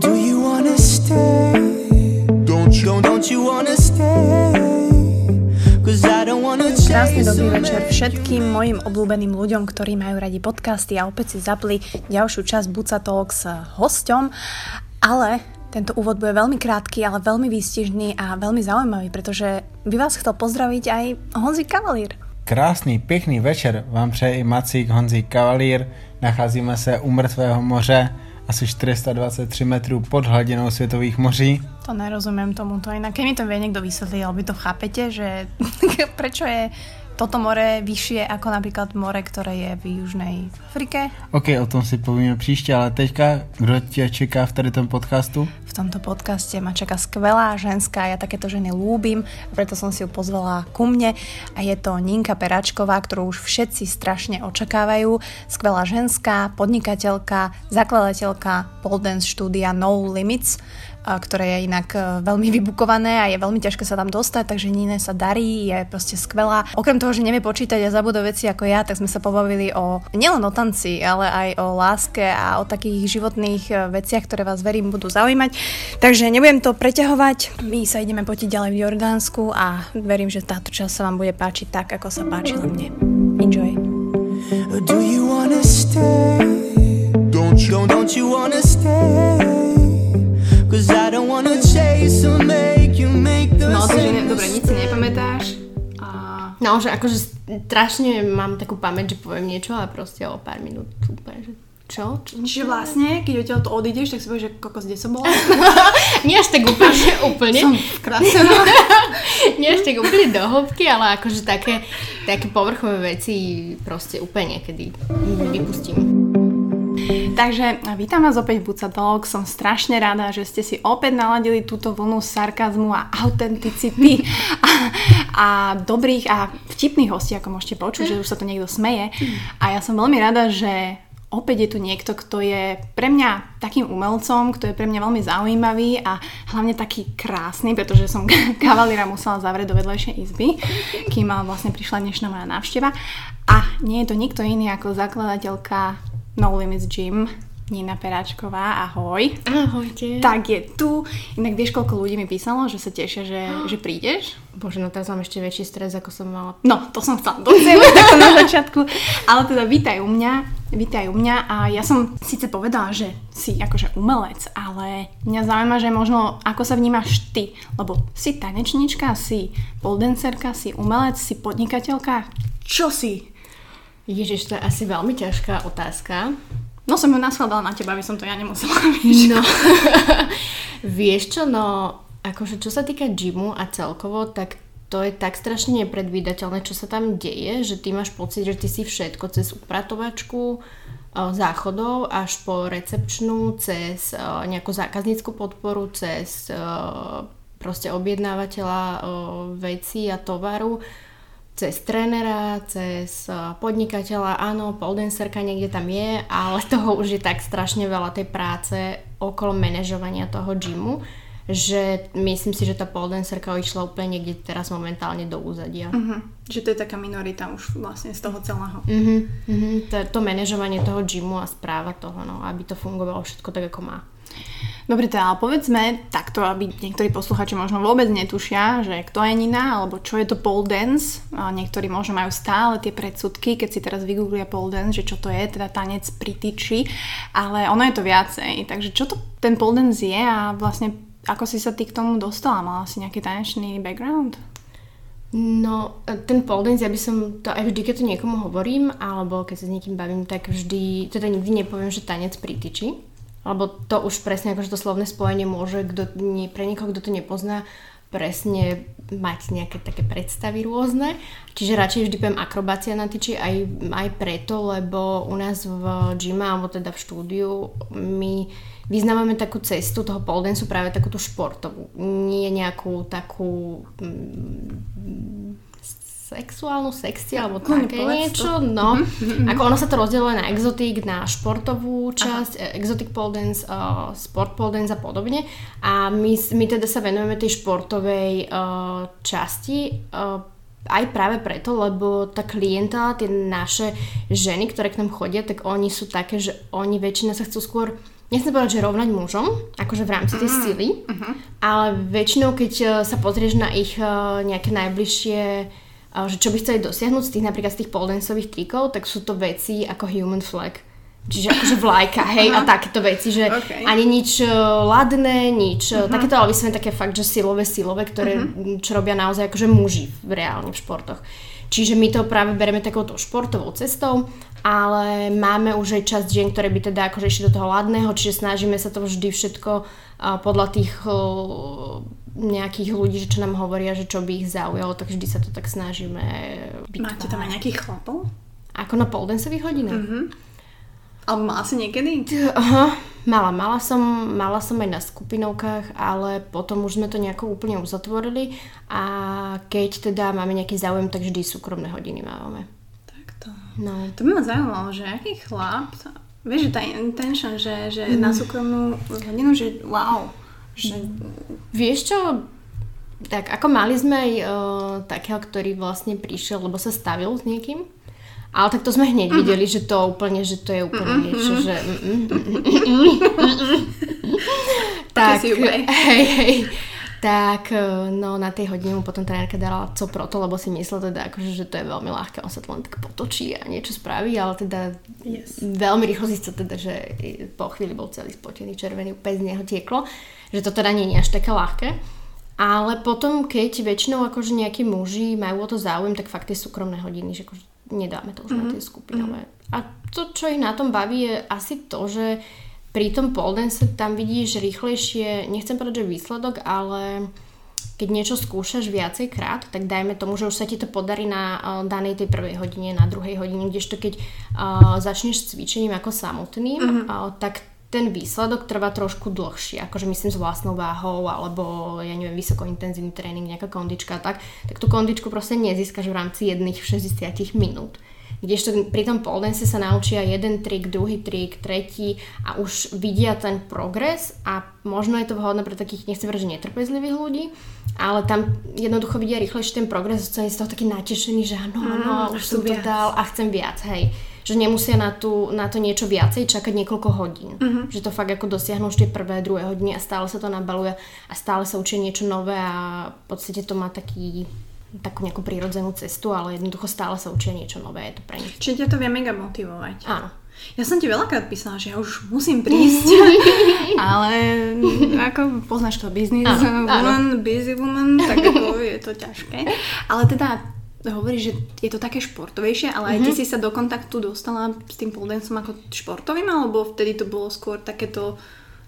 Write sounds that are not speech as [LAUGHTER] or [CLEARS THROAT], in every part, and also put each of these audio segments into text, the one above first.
Do you wanna stay? Don't you, don't, don't you wanna stay? Cause I don't wanna Krásny dobrý večer všetkým mojim obľúbeným ľuďom, ktorí majú radi podcasty a opäť si zapli ďalšiu časť Buca Talk s hosťom. Ale tento úvod bude veľmi krátky, ale veľmi výstižný a veľmi zaujímavý, pretože by vás chcel pozdraviť aj Honzi Kavalír. Krásný, pěkný večer vám přeje i Macík Honzík Kavalír. Nacházíme se u mrtvého moře, asi 423 metrů pod hladinou světových moří. To nerozumiem tomuto. Inak keď mi to vie niekto vysvetliť, alebo to chápete, že [LAUGHS] prečo je toto more vyššie ako napríklad more, ktoré je v Južnej Afrike. Ok, o tom si povíme příště, ale teďka, kdo tě čeká v tady tom podcastu? V tomto podcaste ma čaká skvelá ženská, ja takéto ženy lúbim, preto som si ju pozvala ku mne a je to Ninka Peračková, ktorú už všetci strašne očakávajú. Skvelá ženská, podnikateľka, zakladateľka pole dance štúdia No Limits, ktoré je inak e, veľmi vybukované a je veľmi ťažké sa tam dostať, takže Nine sa darí, je proste skvelá. Okrem toho, že nevie počítať a zabúda veci ako ja, tak sme sa pobavili o nielen o tanci, ale aj o láske a o takých životných e, veciach, ktoré vás verím budú zaujímať. Takže nebudem to preťahovať, my sa ideme potiť ďalej v Jordánsku a verím, že táto časť sa vám bude páčiť tak, ako sa páčila mne. Enjoy. Do you wanna stay? Don't you, don't, don't you wanna stay? No, takže dobre, nic si nepamätáš. A... No, že akože strašne mám takú pamäť, že poviem niečo, ale proste o pár minút úplne, že čo? čo? Čiže vlastne, keď odtiaľ to odídeš, tak si povieš, že kokos, kde som bola? [LAUGHS] Nie až tak úplne, úplne. som. [LAUGHS] Nie až tak úplne do hĺbky, ale akože také, také povrchové veci proste úplne niekedy vypustím. Takže vítam vás opäť v Buca Talk. Som strašne rada, že ste si opäť naladili túto vlnu sarkazmu a autenticity [LAUGHS] a, a dobrých a vtipných hostí, ako môžete počuť, že už sa to niekto smeje. A ja som veľmi rada, že opäť je tu niekto, kto je pre mňa takým umelcom, kto je pre mňa veľmi zaujímavý a hlavne taký krásny, pretože som [LAUGHS] kavalíra musela zavrieť do vedlejšej izby, kým vlastne prišla dnešná moja návšteva. A nie je to nikto iný ako zakladateľka No Limits Gym, Nina Peráčková, ahoj. Ahojte. Tak je tu. Inak vieš, koľko ľudí mi písalo, že sa tešia, že, [GASPS] že prídeš? Bože, no teraz mám ešte väčší stres, ako som mala. No, to som chcela doceliť takto na začiatku. Ale teda vítaj u mňa, vítaj u mňa a ja som síce povedala, že si akože umelec, ale mňa zaujíma, že možno ako sa vnímaš ty, lebo si tanečnička, si poldancerka, si umelec, si podnikateľka. Čo si? Ježiš, to je asi veľmi ťažká otázka. No som ju naskladala na teba, aby som to ja nemusela, [LAUGHS] vieš. No, [LAUGHS] vieš čo, no, akože čo sa týka gymu a celkovo, tak to je tak strašne nepredvídateľné, čo sa tam deje, že ty máš pocit, že ty si všetko cez upratovačku, záchodov až po recepčnú, cez nejakú zákaznícku podporu, cez proste objednávateľa veci a tovaru, cez trénera, cez eh, podnikateľa, áno, poldenserka niekde tam je, ale [LAUGHS] toho už je tak strašne veľa tej práce okolo manažovania toho gymu, že myslím si, že tá poldenserka išla úplne niekde teraz momentálne do úzadia. Mhm. Že to je taká minorita už vlastne z toho celého. Mhm, mhm, to, to manažovanie toho gymu a správa toho, no, aby to fungovalo všetko tak, ako má. Dobre, teda povedzme takto, aby niektorí posluchači možno vôbec netušia, že kto je Nina, alebo čo je to pole dance. Niektorí možno majú stále tie predsudky, keď si teraz vygooglia pole dance, že čo to je, teda tanec pri tyči, ale ono je to viacej. Takže čo to ten pole dance je a vlastne ako si sa ty k tomu dostala? Mala si nejaký tanečný background? No, ten pole dance, ja by som to aj vždy, keď to niekomu hovorím, alebo keď sa s niekým bavím, tak vždy, teda nikdy nepoviem, že tanec pri tyči, lebo to už presne akože to slovné spojenie môže kto, nie, pre niekoho, kto to nepozná, presne mať nejaké také predstavy rôzne. Čiže radšej vždy poviem akrobácia na tyči aj, aj preto, lebo u nás v gyme, alebo teda v štúdiu, my vyznávame takú cestu toho pole práve takú tú športovú. Nie nejakú takú mm, sexuálnu sekciu alebo Kľudne také niečo. to. No, ako ono sa to rozdieluje na exotik, na športovú časť, Aha. exotic pole dance, uh, sport pole dance a podobne. A my, my teda sa venujeme tej športovej uh, časti uh, aj práve preto, lebo tá klienta, tie naše ženy, ktoré k nám chodia, tak oni sú také, že oni väčšina sa chcú skôr nechcem povedať, že rovnať mužom, akože v rámci tej mm. sily, uh-huh. ale väčšinou, keď sa pozrieš na ich nejaké najbližšie, že čo by chceli dosiahnuť z tých napríklad z tých poldensových trikov, tak sú to veci ako human flag. Čiže akože vlajka, hej, uh-huh. a takéto veci, že okay. ani nič uh, ladné, nič, uh-huh. takéto, ale vysvetlím také fakt, že silové, silové, ktoré, uh-huh. čo robia naozaj akože muži v reálne v športoch. Čiže my to práve bereme takouto športovou cestou, ale máme už aj časť žien, ktoré by teda akože išli do toho ladného, čiže snažíme sa to vždy všetko podľa tých nejakých ľudí, že čo nám hovoria, že čo by ich zaujalo, tak vždy sa to tak snažíme byť. Máte tam aj nejakých chlapov? Ako na poldensových hodinách? Mm-hmm. Ale mala si niekedy? Aha, mala. Mala som, mala som aj na skupinovkách, ale potom už sme to nejako úplne uzatvorili a keď teda máme nejaký záujem, tak vždy súkromné hodiny máme. Takto. No. To by ma zaujímalo, že aký chlap, vieš, že tá intention, že, že mm. na súkromnú hodinu, že wow. Že... Vieš čo, tak ako mali sme aj uh, takého, ktorý vlastne prišiel, lebo sa stavil s niekým ale tak to sme hneď mm-hmm. videli, že to úplne, že to je úplne mm-hmm. niečo, že... [LAUGHS] tak, hej, hej. Tak, no na tej hodine mu potom trenérka dala co proto, lebo si myslel teda, akože, že to je veľmi ľahké, on sa to len tak potočí a niečo spraví, ale teda yes. veľmi rýchlo zistil teda, že po chvíli bol celý spotený, červený, úplne z neho tieklo, že to teda nie je až také ľahké. Ale potom, keď väčšinou akože nejakí muži majú o to záujem, tak fakt je súkromné hodiny, že akože nedáme to už mm-hmm. na tie skupinové. Mm-hmm. A to, čo ich na tom baví, je asi to, že pri tom dance tam vidíš rýchlejšie, nechcem povedať, že výsledok, ale keď niečo skúšaš viacej krát, tak dajme tomu, že už sa ti to podarí na uh, danej tej prvej hodine, na druhej hodine, kdežto keď uh, začneš s cvičením ako samotným, mm-hmm. uh, tak ten výsledok trvá trošku dlhšie, akože myslím s vlastnou váhou, alebo ja neviem, vysokointenzívny tréning, nejaká kondička tak, tak tú kondičku proste nezískaš v rámci jedných 60 minút. Kdežto pri tom dance sa naučia jeden trik, druhý trik, tretí a už vidia ten progres a možno je to vhodné pre takých, nechcem povedať, že netrpezlivých ľudí, ale tam jednoducho vidia rýchlejšie ten progres, sú z toho taký natešený, že áno, áno, už som to dal a chcem viac, hej že nemusia na, tú, na to niečo viacej čakať niekoľko hodín. Uh-huh. Že to fakt ako dosiahnu už tie prvé, druhé hodiny a stále sa to nabaluje a stále sa učia niečo nové a v podstate to má taký takú nejakú prírodzenú cestu, ale jednoducho stále sa učia niečo nové, je to pre nich. Čiže ťa to vie mega motivovať. Áno. Ja som ti veľakrát písala, že ja už musím prísť, [LAUGHS] ale ako poznáš to business áno, woman, áno. busy woman, tak ako je to ťažké. Ale teda hovorí, že je to také športovejšie, ale mm-hmm. aj ty mhm. si sa do kontaktu dostala s tým poledancom ako športovým, alebo vtedy to bolo skôr takéto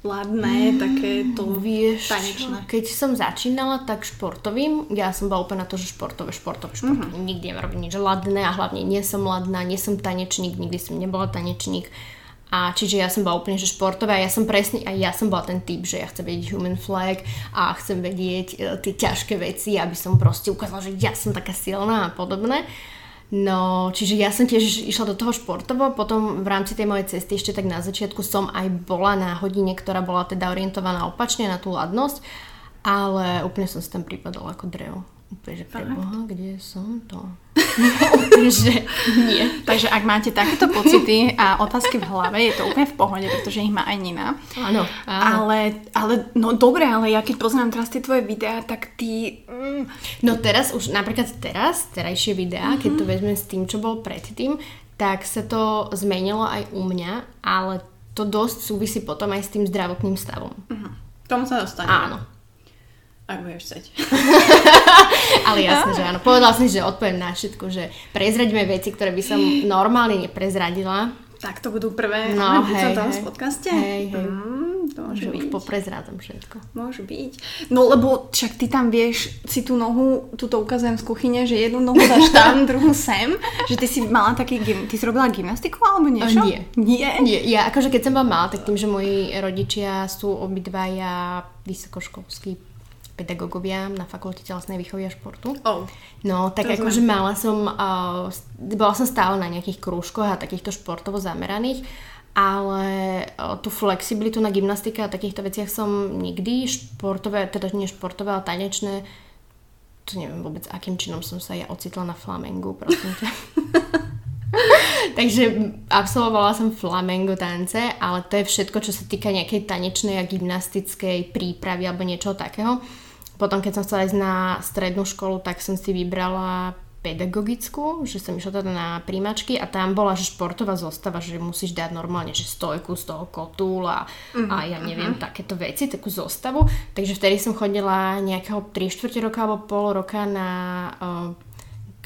ladné, mm, také to vieš, tanečné. Keď som začínala tak športovým, ja som bola úplne na to, že športové, športové, športové. Mm-hmm. Nikdy nerobím nič ladné a hlavne nie som ladná, nie som tanečník, nikdy som nebola tanečník. A čiže ja som bola úplne že športová a ja som presne, aj ja som bola ten typ, že ja chcem vedieť human flag a chcem vedieť uh, tie ťažké veci, aby som proste ukázala, že ja som taká silná a podobné. No, čiže ja som tiež išla do toho športovo, potom v rámci tej mojej cesty ešte tak na začiatku som aj bola na hodine, ktorá bola teda orientovaná opačne na tú ladnosť, ale úplne som si tam pripadala ako drevo. Úplne, že preboha, kde som to? [LAUGHS] úplne, že nie. Takže ak máte takéto pocity a otázky v hlave, je to úplne v pohode, pretože ich má aj Nina. Áno. Ale, ale, no dobre, ale ja keď poznám teraz tie tvoje videá, tak ty... Mm. No teraz už, napríklad teraz, terajšie videá, mm-hmm. keď to vezmem s tým, čo bol predtým, tak sa to zmenilo aj u mňa, ale to dosť súvisí potom aj s tým zdravotným stavom. Mm-hmm. Tomu sa dostane. Áno. Ak budeš chcieť. Ale jasne, že áno. Povedal som, že odpoviem na všetko, že prezradíme veci, ktoré by som normálne neprezradila. Tak to budú prvé no, [LAUGHS] hej, hej. v podcaste? Hej, hej. Mm, to môže byť. Už poprezrádzam všetko. Môže byť. No lebo však ty tam vieš si tú nohu, túto ukazujem z kuchyne, že jednu nohu dáš tam, [LAUGHS] druhú sem, že ty si mala taký, ty si robila gymnastiku alebo niečo? Nie. Nie? Nie. Ja akože keď som bola mala, tak tým, že moji rodičia sú obidvaja vysokoškolskí pedagógovia na fakulte telesnej výchovy a športu. Oh. No, tak akože mala som, uh, bola som stále na nejakých krúžkoch a takýchto športovo zameraných, ale uh, tú flexibilitu na gymnastike a takýchto veciach som nikdy športové, teda nie športové, ale tanečné to neviem vôbec, akým činom som sa ja ocitla na flamengu, prosím ťa. [LAUGHS] Takže absolvovala som flamengo tance, ale to je všetko, čo sa týka nejakej tanečnej a gymnastickej prípravy alebo niečo takého. Potom, keď som chcela ísť na strednú školu, tak som si vybrala pedagogickú, že som išla teda na príjmačky a tam bola, že športová zostava, že musíš dať normálne, že stojku z toho kotúl a, uh-huh, a ja neviem, uh-huh. takéto veci, takú zostavu. Takže vtedy som chodila nejakého 3 čtvrte roka alebo pol roka na uh,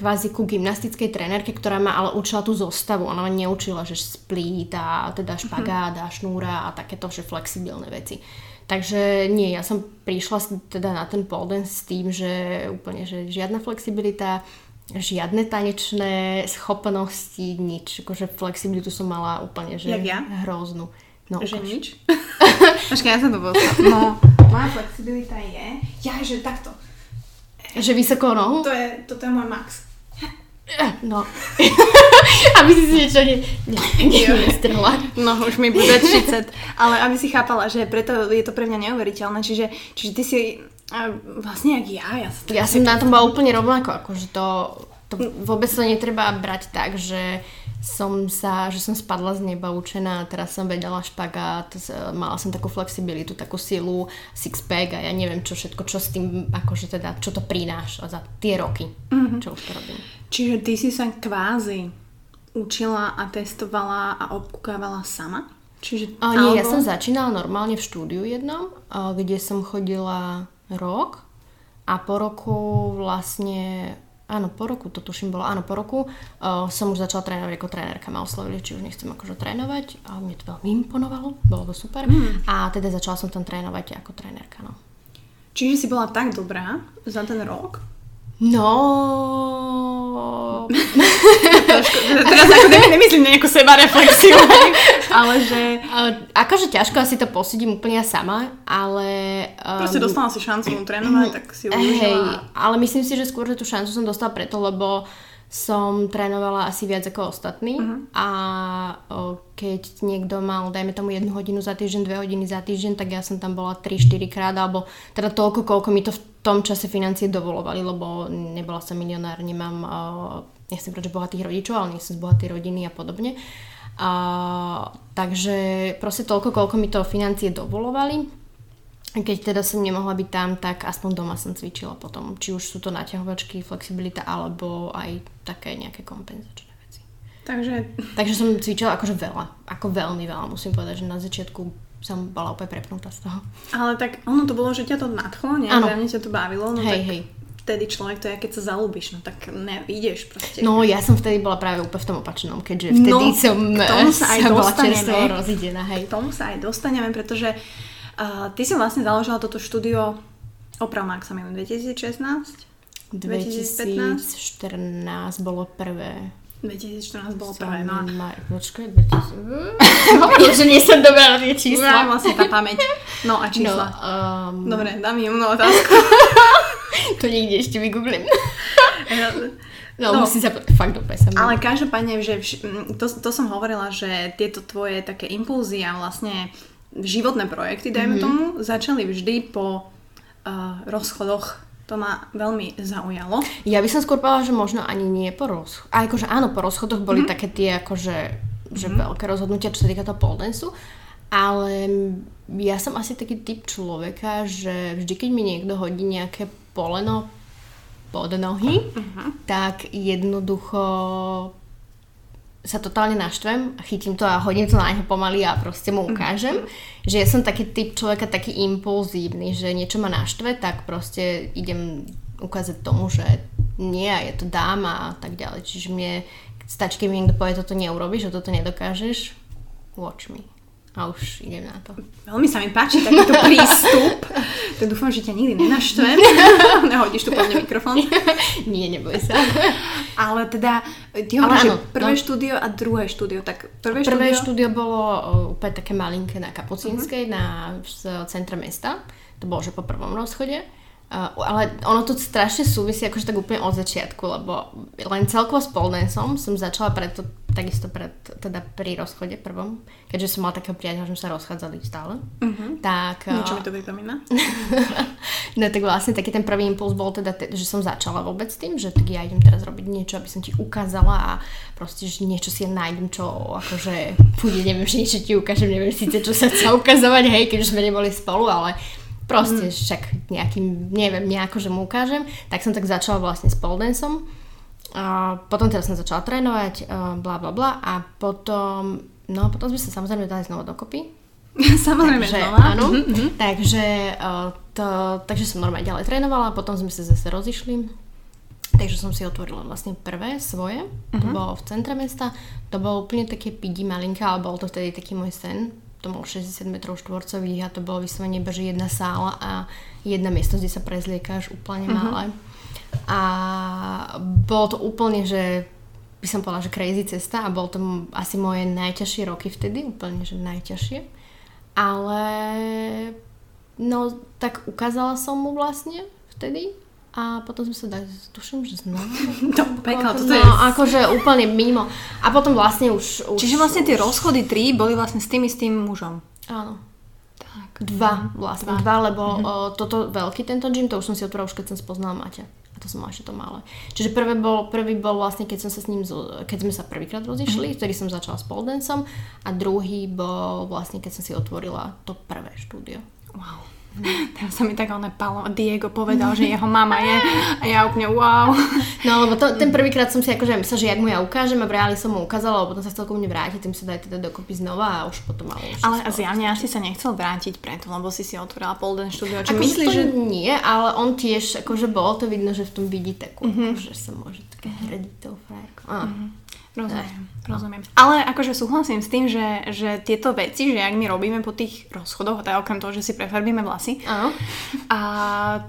kvázi ku gymnastickej trenérke, ktorá ma ale učila tú zostavu. Ona ma neučila, že splít a teda špagát a šnúra a takéto že flexibilné veci. Takže nie, ja som prišla teda na ten pole dance s tým, že úplne, že žiadna flexibilita, žiadne tanečné schopnosti, nič. Akože flexibilitu som mala úplne, že ja? hroznú. No, že ukáž. nič? [LAUGHS] Počkaj, ja som to povedala. [LAUGHS] No, moja flexibilita je, ja, že takto. Že vysoko nohu? To je, toto je môj max. No. [LAUGHS] aby si si niečo ne, ne, nestrhla. No, už mi bude 30. Ale aby si chápala, že preto je to pre mňa neuveriteľné. Čiže, čiže ty si a vlastne jak ja. Ja, ja som na tom bola úplne rovnako. Akože to, to vôbec sa netreba brať tak, že som sa, že som spadla z neba učená teraz som vedela špagát, mala som takú flexibilitu, takú silu, six-pack a ja neviem čo všetko, čo s tým, akože teda, čo to prináša za tie roky, mm-hmm. čo už to robím. Čiže ty si sa kvázi učila a testovala a obkúkávala sama? Čiže, a, nie, alebo... ja som začínala normálne v štúdiu jednom, kde som chodila rok a po roku vlastne áno, po roku, to tuším bolo, áno, po roku uh, som už začala trénovať ako trénerka. Ma oslovili, či už nechcem akože trénovať a mne to veľmi imponovalo, bolo to super. Mm. A teda začala som tam trénovať ako trénerka, no. Čiže si bola tak dobrá za ten rok? No... [LAUGHS] Trošku, teraz ako nemyslím na nejakú seba reflexiu, [LAUGHS] ale že... Akože ťažko asi to posúdim úplne ja sama, ale... Um, Proste dostala si šancu trénovať, tak si ju Hej, ale myslím si, že skôr, že tú šancu som dostala preto, lebo som trénovala asi viac ako ostatní. Uh-huh. a o, keď niekto mal, dajme tomu jednu hodinu za týždeň, dve hodiny za týždeň, tak ja som tam bola 3-4 krát, alebo teda toľko, koľko mi to v tom čase financie dovolovali, lebo nebola som milionár, nemám, o, nechcem povedať, že bohatých rodičov, ale nie som z bohatej rodiny a podobne. A, takže proste toľko, koľko mi to financie dovolovali, keď teda som nemohla byť tam, tak aspoň doma som cvičila potom. Či už sú to naťahovačky, flexibilita, alebo aj také nejaké kompenzačné veci. Takže... Takže som cvičila akože veľa. Ako veľmi veľa. Musím povedať, že na začiatku som bola úplne prepnutá z toho. Ale tak ono to bolo, že ťa to nadchlo, nie? Áno. ťa to bavilo. No hej, tak hej. Vtedy človek to je, keď sa zalúbiš, no tak ne, ideš proste. No ja som vtedy bola práve úplne v tom opačnom, keďže vtedy no, som sa, aj sa bola čerstvo rozidená. Hej. K tomu sa aj dostaneme, pretože Uh, ty si vlastne založila toto štúdio, opravom, ak sa milím, 2016? 2014 bolo prvé. 2014 bolo prvé, no. Maj, počkaj, 2000... [LAUGHS] že nie som dobrá na tie čísla. No, vlastne tá pamäť. No a čísla. No, um... Dobre, dám jednu otázku. [LAUGHS] to niekde ešte vygooglím. [LAUGHS] No, no musím sa fakt dobre sa Ale každopádne, že vš- to, to som hovorila, že tieto tvoje také impulzy a vlastne životné projekty, dajme mm-hmm. tomu, začali vždy po uh, rozchodoch. To ma veľmi zaujalo. Ja by som skôr povedala, že možno ani nie po rozchodoch. A akože áno, po rozchodoch boli mm-hmm. také tie akože že mm-hmm. veľké rozhodnutia, čo sa týka toho pole ale ja som asi taký typ človeka, že vždy, keď mi niekto hodí nejaké poleno pod nohy, uh-huh. tak jednoducho sa totálne naštvem a chytím to a hodím to na neho pomaly a proste mu ukážem. Mm-hmm. Že ja som taký typ človeka, taký impulzívny, že niečo ma naštve, tak proste idem ukázať tomu, že nie je to dáma a tak ďalej. Čiže mne stačí, keď mi niekto povie, toto neurobiš, a toto nedokážeš, watch me a už idem na to. Veľmi sa mi páči takýto [LAUGHS] prístup. Tak dúfam, že ťa nikdy nenaštvem. [LAUGHS] Nehodíš tu po mne mikrofón. [LAUGHS] Nie, neboj sa. Ale teda, ty hovoríš, že prvé no. štúdio a druhé štúdio. Tak prvé, prvé štúdio... štúdio bolo úplne také malinké na Kapucínskej, uh-huh. na v centre mesta. To bolo, že po prvom rozchode. Uh, ale ono to strašne súvisí akože tak úplne od začiatku, lebo len celkovo s poldensom som začala preto takisto pred, teda pri rozchode prvom, keďže som mala takého priateľa, že sme sa rozchádzali stále. Uh-huh. Tak, Niečo mi to pripomína. [LAUGHS] no tak vlastne taký ten prvý impuls bol teda, že som začala vôbec tým, že tak ja idem teraz robiť niečo, aby som ti ukázala a proste, že niečo si nájdem, čo akože bude, neviem, že niečo ti ukážem, neviem síce, čo sa chce ukazovať, hej, keďže sme neboli spolu, ale proste mm. však nejakým, neviem, nejako, že mu ukážem. Tak som tak začala vlastne s poldensom a potom teda som začala trénovať, bla bla bla a potom, no potom sme sa samozrejme dali znova dokopy. [LAUGHS] samozrejme takže, znova. Áno, mm-hmm. takže, to, takže som normálne ďalej trénovala, potom sme sa zase rozišli. Takže som si otvorila vlastne prvé svoje, uh-huh. to mhm. bolo v centre mesta, to bolo úplne také pidi malinké, ale bol to vtedy taký môj sen, to bolo 60 metrov štvorcových a to bolo vyslovene iba, že jedna sála a jedna miestnosť, kde sa prezliekáš úplne uh-huh. malé. A bolo to úplne, že by som povedala, že crazy cesta a bol to asi moje najťažšie roky vtedy, úplne, že najťažšie. Ale no, tak ukázala som mu vlastne vtedy a potom sme sa dali, tuším, že znova. [LAUGHS] To peklo, toto no, je... akože úplne mimo. A potom vlastne už... už Čiže vlastne tie už... rozchody tri boli vlastne s tým istým mužom. Áno. Tak. Dva vlastne, dva, dva lebo mm-hmm. o, toto veľký tento gym, to už som si otvorila už keď som spoznala Maťa. A to som mala ešte to malé. Čiže prvý bol, prvý bol vlastne, keď som sa s ním, keď sme sa prvýkrát rozišli, mm-hmm. vtedy som začala s poldancom a druhý bol vlastne, keď som si otvorila to prvé štúdio. Wow. Teraz sa mi tak on Palo, Diego povedal, že jeho mama je a ja úplne wow. No lebo to, ten prvýkrát som si akože myslela, že jak mu ja ukážem a v reáli som mu ukázala, lebo potom sa mne vrátiť, tým sa daj teda dokopy znova a už potom malo už Ale zjavne asi sa nechcel vrátiť preto, lebo si si otvorila Polden štúdio. Či myslíš, že... nie, ale on tiež, akože bolo to vidno, že v tom vidí takú, mm-hmm. že sa môže také hrdiť tou frajerkou. Mm-hmm. Rozumiem, rozumiem. Ale akože súhlasím s tým, že, že tieto veci, že ak my robíme po tých rozchodoch, teda okrem toho, že si prefarbíme vlasy, Áno. a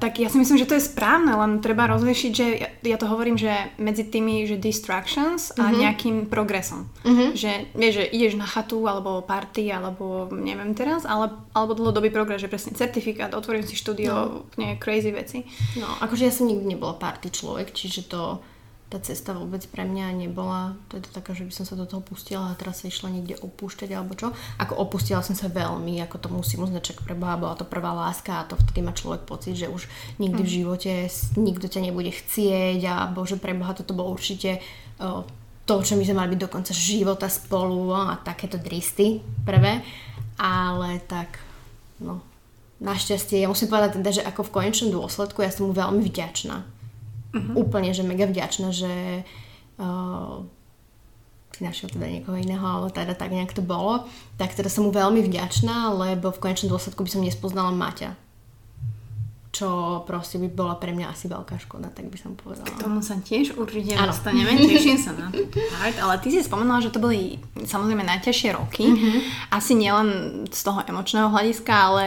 tak ja si myslím, že to je správne, len treba rozlišiť, že ja, ja to hovorím, že medzi tými, že distractions a uh-huh. nejakým progresom. Uh-huh. Že vieš, že ideš na chatu, alebo party, alebo neviem teraz, ale, alebo dlhodobý progres, že presne certifikát, otvorím si štúdio, no. nie crazy veci. No, akože ja som nikdy nebola party človek, čiže to tá cesta vôbec pre mňa nebola to taká, že by som sa do toho pustila a teraz sa išla niekde opúšťať alebo čo. Ako opustila som sa veľmi, ako to musím uznať, čak preboha, bola to prvá láska a to vtedy má človek pocit, že už nikdy v hm. živote nikto ťa nebude chcieť a bože preboha, toto bolo určite o, to, čo my sme mali byť do konca života spolu a takéto dristy prvé. Ale tak, no, našťastie, ja musím povedať teda, že ako v konečnom dôsledku ja som mu veľmi vďačná uh-huh. úplne, že mega vďačná, že uh, si našiel teda niekoho iného, ale teda tak nejak to bolo, tak teda som mu veľmi vďačná, lebo v konečnom dôsledku by som nespoznala Maťa. Čo proste by bola pre mňa asi veľká škoda, tak by som povedala. K tomu sa tiež určite ano. dostaneme, [LAUGHS] teším sa na to. Ale ty si spomenula, že to boli samozrejme najťažšie roky. Uh-huh. Asi nielen z toho emočného hľadiska, ale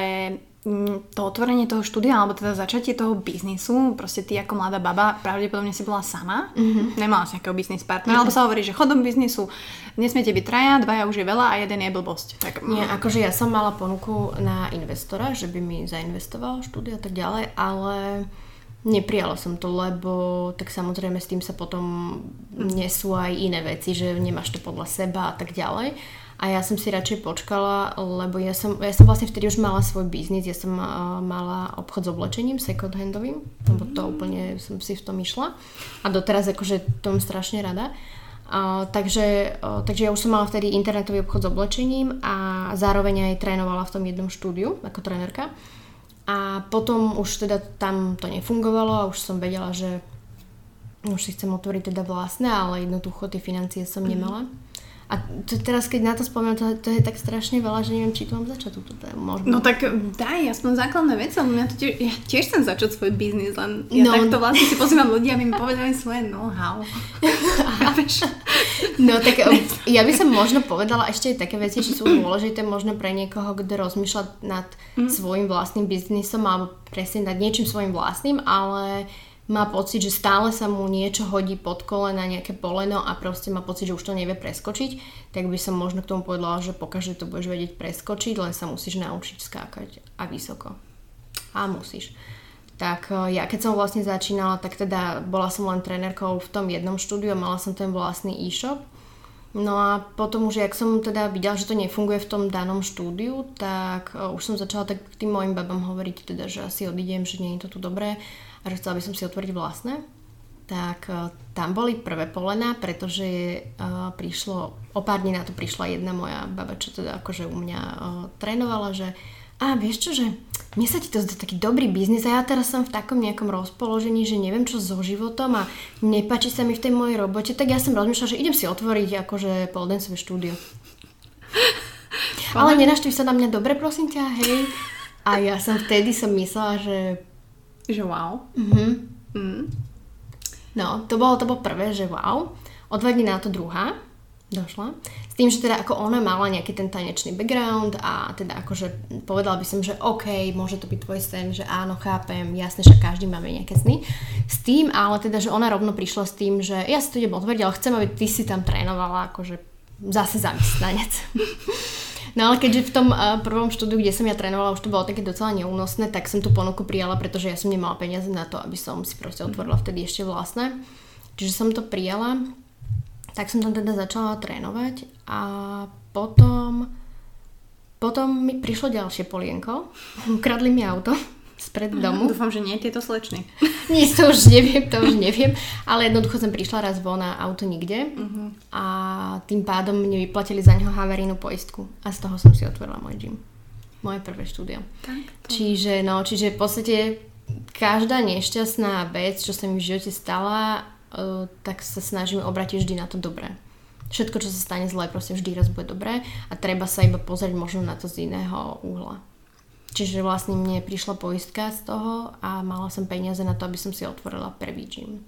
to otvorenie toho štúdia, alebo teda začatie toho biznisu, proste ty ako mladá baba, pravdepodobne si bola sama, mm-hmm. nemala si nejakého biznis partnera, mm-hmm. alebo sa hovorí, že chodom biznisu nesmiete byť traja, dvaja už je veľa a jeden je blbosť. Tak, Nie, mm. akože ja som mala ponuku na investora, že by mi zainvestoval štúdia a tak ďalej, ale neprijala som to, lebo tak samozrejme s tým sa potom nesú aj iné veci, že nemáš to podľa seba a tak ďalej. A ja som si radšej počkala, lebo ja som, ja som vlastne vtedy už mala svoj biznis, ja som uh, mala obchod s oblečením, second handovým, lebo to úplne som si v tom išla. A doteraz akože tom strašne rada. Uh, takže, uh, takže ja už som mala vtedy internetový obchod s oblečením a zároveň aj trénovala v tom jednom štúdiu ako trénerka. A potom už teda tam to nefungovalo a už som vedela, že už si chcem otvoriť teda vlastné, ale jednoducho tie financie som mhm. nemala. Mm. A to teraz, keď na to spomínam, to, to je tak strašne veľa, že neviem, či tu mám začať túto tému. Možno. No tak daj, aspoň základné veci, lebo ja, to tiež, ja tiež chcem začať svoj biznis, len ja no. takto vlastne si pozývam ľudia, aby mi povedali svoje know-how. [LAUGHS] no tak um, ja by som možno povedala ešte aj také veci, či sú dôležité možno pre niekoho, kto rozmýšľa nad mm. svojim vlastným biznisom alebo presne nad niečím svojim vlastným, ale má pocit, že stále sa mu niečo hodí pod kolena, nejaké poleno a proste má pocit, že už to nevie preskočiť, tak by som možno k tomu povedala, že pokaždé to budeš vedieť preskočiť, len sa musíš naučiť skákať a vysoko. A musíš. Tak e, ja keď som vlastne začínala, tak teda bola som len trénerkou v tom jednom štúdiu, mala som ten vlastný e-shop No a potom už, jak som teda videla, že to nefunguje v tom danom štúdiu, tak uh, už som začala tak k tým mojim babám hovoriť teda, že asi odídem, že nie je to tu dobré a že chcela by som si otvoriť vlastné. Tak uh, tam boli prvé polená, pretože uh, prišlo, o pár dní na to prišla jedna moja baba, čo teda akože u mňa uh, trénovala, že a vieš čo, že mne sa ti to zdá taký dobrý biznis a ja teraz som v takom nejakom rozpoložení, že neviem čo so životom a nepáči sa mi v tej mojej robote, tak ja som rozmýšľala, že idem si otvoriť akože poldencové štúdio. Ale nenaštví sa na mňa dobre, prosím ťa, hej. A ja som vtedy som myslela, že... Že wow. Mhm. Mm. No, to bolo, to bolo prvé, že wow. O dva dní na to druhá došla. S tým, že teda ako ona mala nejaký ten tanečný background a teda akože povedala by som, že OK, môže to byť tvoj sen, že áno, chápem, jasne, že každý máme nejaké sny. S tým, ale teda, že ona rovno prišla s tým, že ja si to idem otvoriť, ale chcem, aby ty si tam trénovala akože zase zamestnanec. [LAUGHS] No ale keďže v tom uh, prvom štúdiu, kde som ja trénovala, už to bolo také docela neúnosné, tak som tú ponuku prijala, pretože ja som nemala peniaze na to, aby som si proste otvorila vtedy ešte vlastné. Čiže som to prijala tak som tam teda začala trénovať a potom, potom mi prišlo ďalšie polienko. [LAUGHS] Ukradli mi auto spred domu. Dúfam, že nie tieto slečny. [LAUGHS] Nie, to už neviem, to už neviem. Ale jednoducho som prišla raz von a auto nikde. Uh-huh. A tým pádom mne vyplatili za neho havarijnú poistku. A z toho som si otvorila môj gym. Moje prvé štúdio. Čiže, no, čiže v podstate každá nešťastná vec, čo sa mi v živote stala, Eh, tak sa snažíme obrátiť vždy na to dobré. Všetko, čo sa stane zlé, proste vždy raz bude dobré a treba sa iba pozrieť možno na to z iného uhla. Čiže vlastne mne prišla poistka z toho a mala som peniaze na to, aby som si otvorila prvý gym.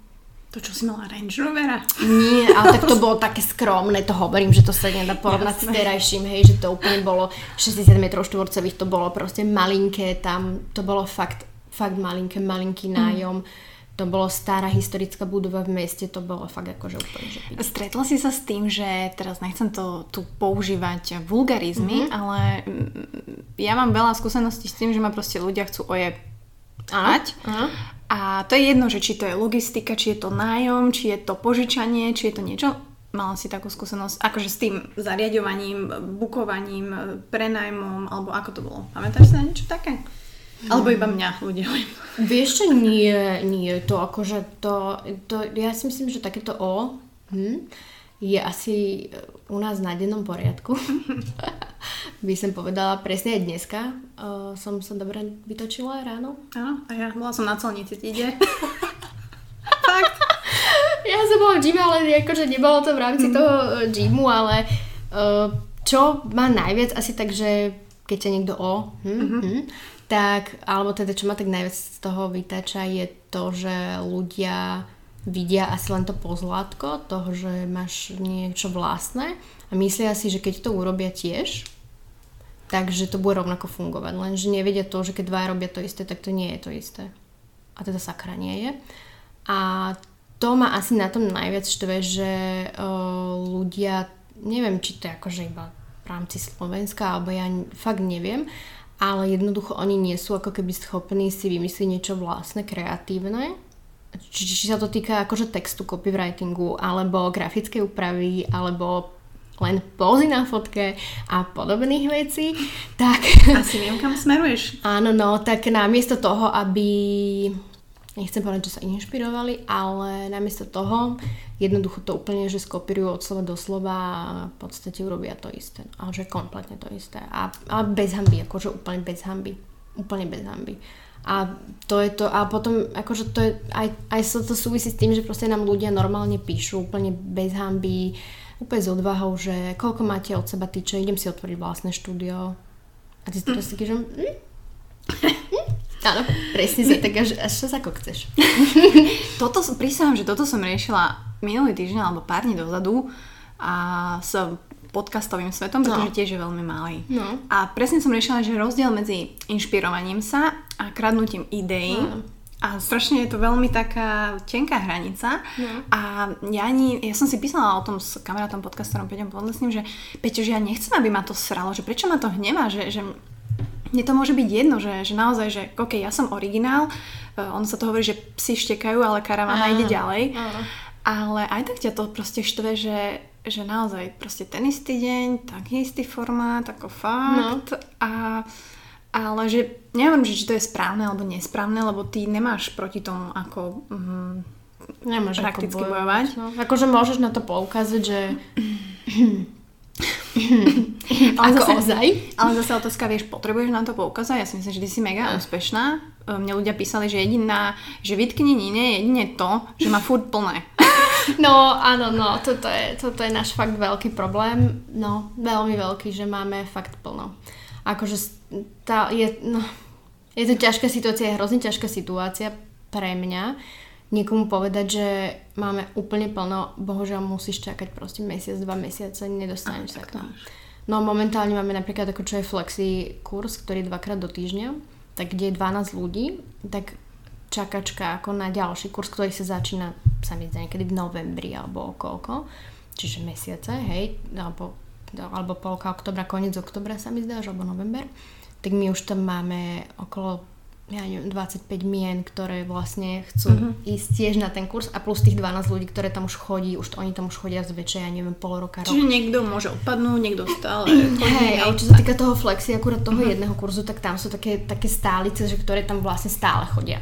To, čo si mala Range Rovera? Nie, ale tak to [LAUGHS] bolo také skromné, to hovorím, že to sa nedá porovnať Jasné. s terajším, hej, že to úplne bolo 60 m štvorcových, to bolo proste malinké, tam to bolo fakt, fakt malinké, malinký nájom. Mm to bolo stará historická budova v meste, to bolo fakt akože úplne že. Stretla si sa s tým, že teraz nechcem to tu používať vulgarizmy, mm-hmm. ale ja mám veľa skúseností s tým, že ma proste ľudia chcú ojebať. A to je jedno, že či to je logistika, či je to nájom, či je to požičanie, či je to niečo. Mala si takú skúsenosť, akože s tým zariadovaním, bukovaním, prenajmom, alebo ako to bolo? Pamätáš si na niečo také? Alebo iba mňa ľudia Vieš čo, nie, nie, to akože to, to ja si myslím, že takéto O hm, je asi u nás na dennom poriadku. [LAUGHS] by som povedala presne aj dneska. Uh, som sa dobre vytočila ráno. Áno, a ja bola som na celnici, ide. [LAUGHS] Fakt. Ja som bola v gyme, ale akože nebolo to v rámci mm. toho e, gymu, ale uh, čo má najviac asi tak, že keď ťa niekto o, hm, mm-hmm. hm, tak, alebo teda čo ma tak najviac z toho vytača je to, že ľudia vidia asi len to pozlátko toho, že máš niečo vlastné a myslia si, že keď to urobia tiež, takže to bude rovnako fungovať. Lenže nevedia to, že keď dva robia to isté, tak to nie je to isté. A teda sakra nie je. A to ma asi na tom najviac štve, že uh, ľudia, neviem, či to je akože iba v rámci Slovenska, alebo ja fakt neviem, ale jednoducho oni nie sú ako keby schopní si vymyslieť niečo vlastné, kreatívne. Či, či sa to týka akože textu, copywritingu, alebo grafickej úpravy, alebo len pózy na fotke a podobných vecí, tak... Asi viem, kam smeruješ. Áno, no, tak namiesto toho, aby nechcem povedať, že sa inšpirovali, ale namiesto toho jednoducho to úplne, že skopírujú od slova do slova a v podstate urobia to isté. Ale že kompletne to isté. A, a bez hamby, akože úplne bez hamby. Úplne bez hamby. A to je to, a potom akože to je, aj, aj sa to súvisí s tým, že proste nám ľudia normálne píšu úplne bez hamby, úplne s odvahou, že koľko máte od seba týče, idem si otvoriť vlastné štúdio. A ty si teraz [CLEARS THROAT] taký, že... Hm? Áno, presne sa tak až, až sa ako chceš. [LAUGHS] toto prísahám, že toto som riešila minulý týždeň alebo pár dní dozadu a s podcastovým svetom, pretože no. tiež je veľmi malý. No. A presne som riešila, že rozdiel medzi inšpirovaním sa a kradnutím ideí no. a strašne je to veľmi taká tenká hranica. No. A ja ani, ja som si písala o tom s kamarátom podcastorom Peťom Podlesným, že Peťo, že ja nechcem, aby ma to sralo, že prečo ma to hnevá, že, že mne to môže byť jedno, že, že naozaj, že ok, ja som originál, uh, ono sa to hovorí, že psi štekajú, ale karavana ide ďalej. Áno. Ale aj tak ťa to proste štve, že že naozaj proste ten istý deň, taký istý formát, ako fakt. No. A, ale že neviem, že či to je správne alebo nesprávne, lebo ty nemáš proti tomu ako mm, Nemáš prakticky ako bojovať. No. Akože môžeš na to poukázať, že [CLEARS THROAT] ale ako zase, ozaj? Ale zase otázka, vieš, potrebuješ na to poukázať? Ja si myslím, že ty si mega úspešná. E, mne ľudia písali, že jediná, že vytkni Nine jedine to, že má furt plné. [LAUGHS] No, áno, no, toto je, toto je náš fakt veľký problém. No, veľmi veľký, že máme fakt plno. Akože tá je, no, je to ťažká situácia, je hrozne ťažká situácia pre mňa niekomu povedať, že máme úplne plno, bohužiaľ musíš čakať proste mesiac, dva mesiace, nedostaneš sa k tomu. No momentálne máme napríklad ako čo je flexi kurz, ktorý je dvakrát do týždňa, tak kde je 12 ľudí, tak čakačka ako na ďalší kurz, ktorý sa začína sa mi zdá niekedy v novembri alebo koľko, čiže mesiace, hej, alebo, alebo polka oktobra, koniec oktobra sa mi zdá, alebo november, tak my už tam máme okolo ja neviem, 25 mien, ktoré vlastne chcú uh-huh. ísť tiež na ten kurz a plus tých 12 ľudí, ktoré tam už chodí, už to, oni tam už chodia zväčšia, ja neviem, pol roka, rok. Čiže niekto môže odpadnúť, niekto stále [CLEARS THROAT] chodí. Hej, ale čo sa týka toho flexi, akurát toho uh-huh. jedného kurzu, tak tam sú také, také stálice, že ktoré tam vlastne stále chodia.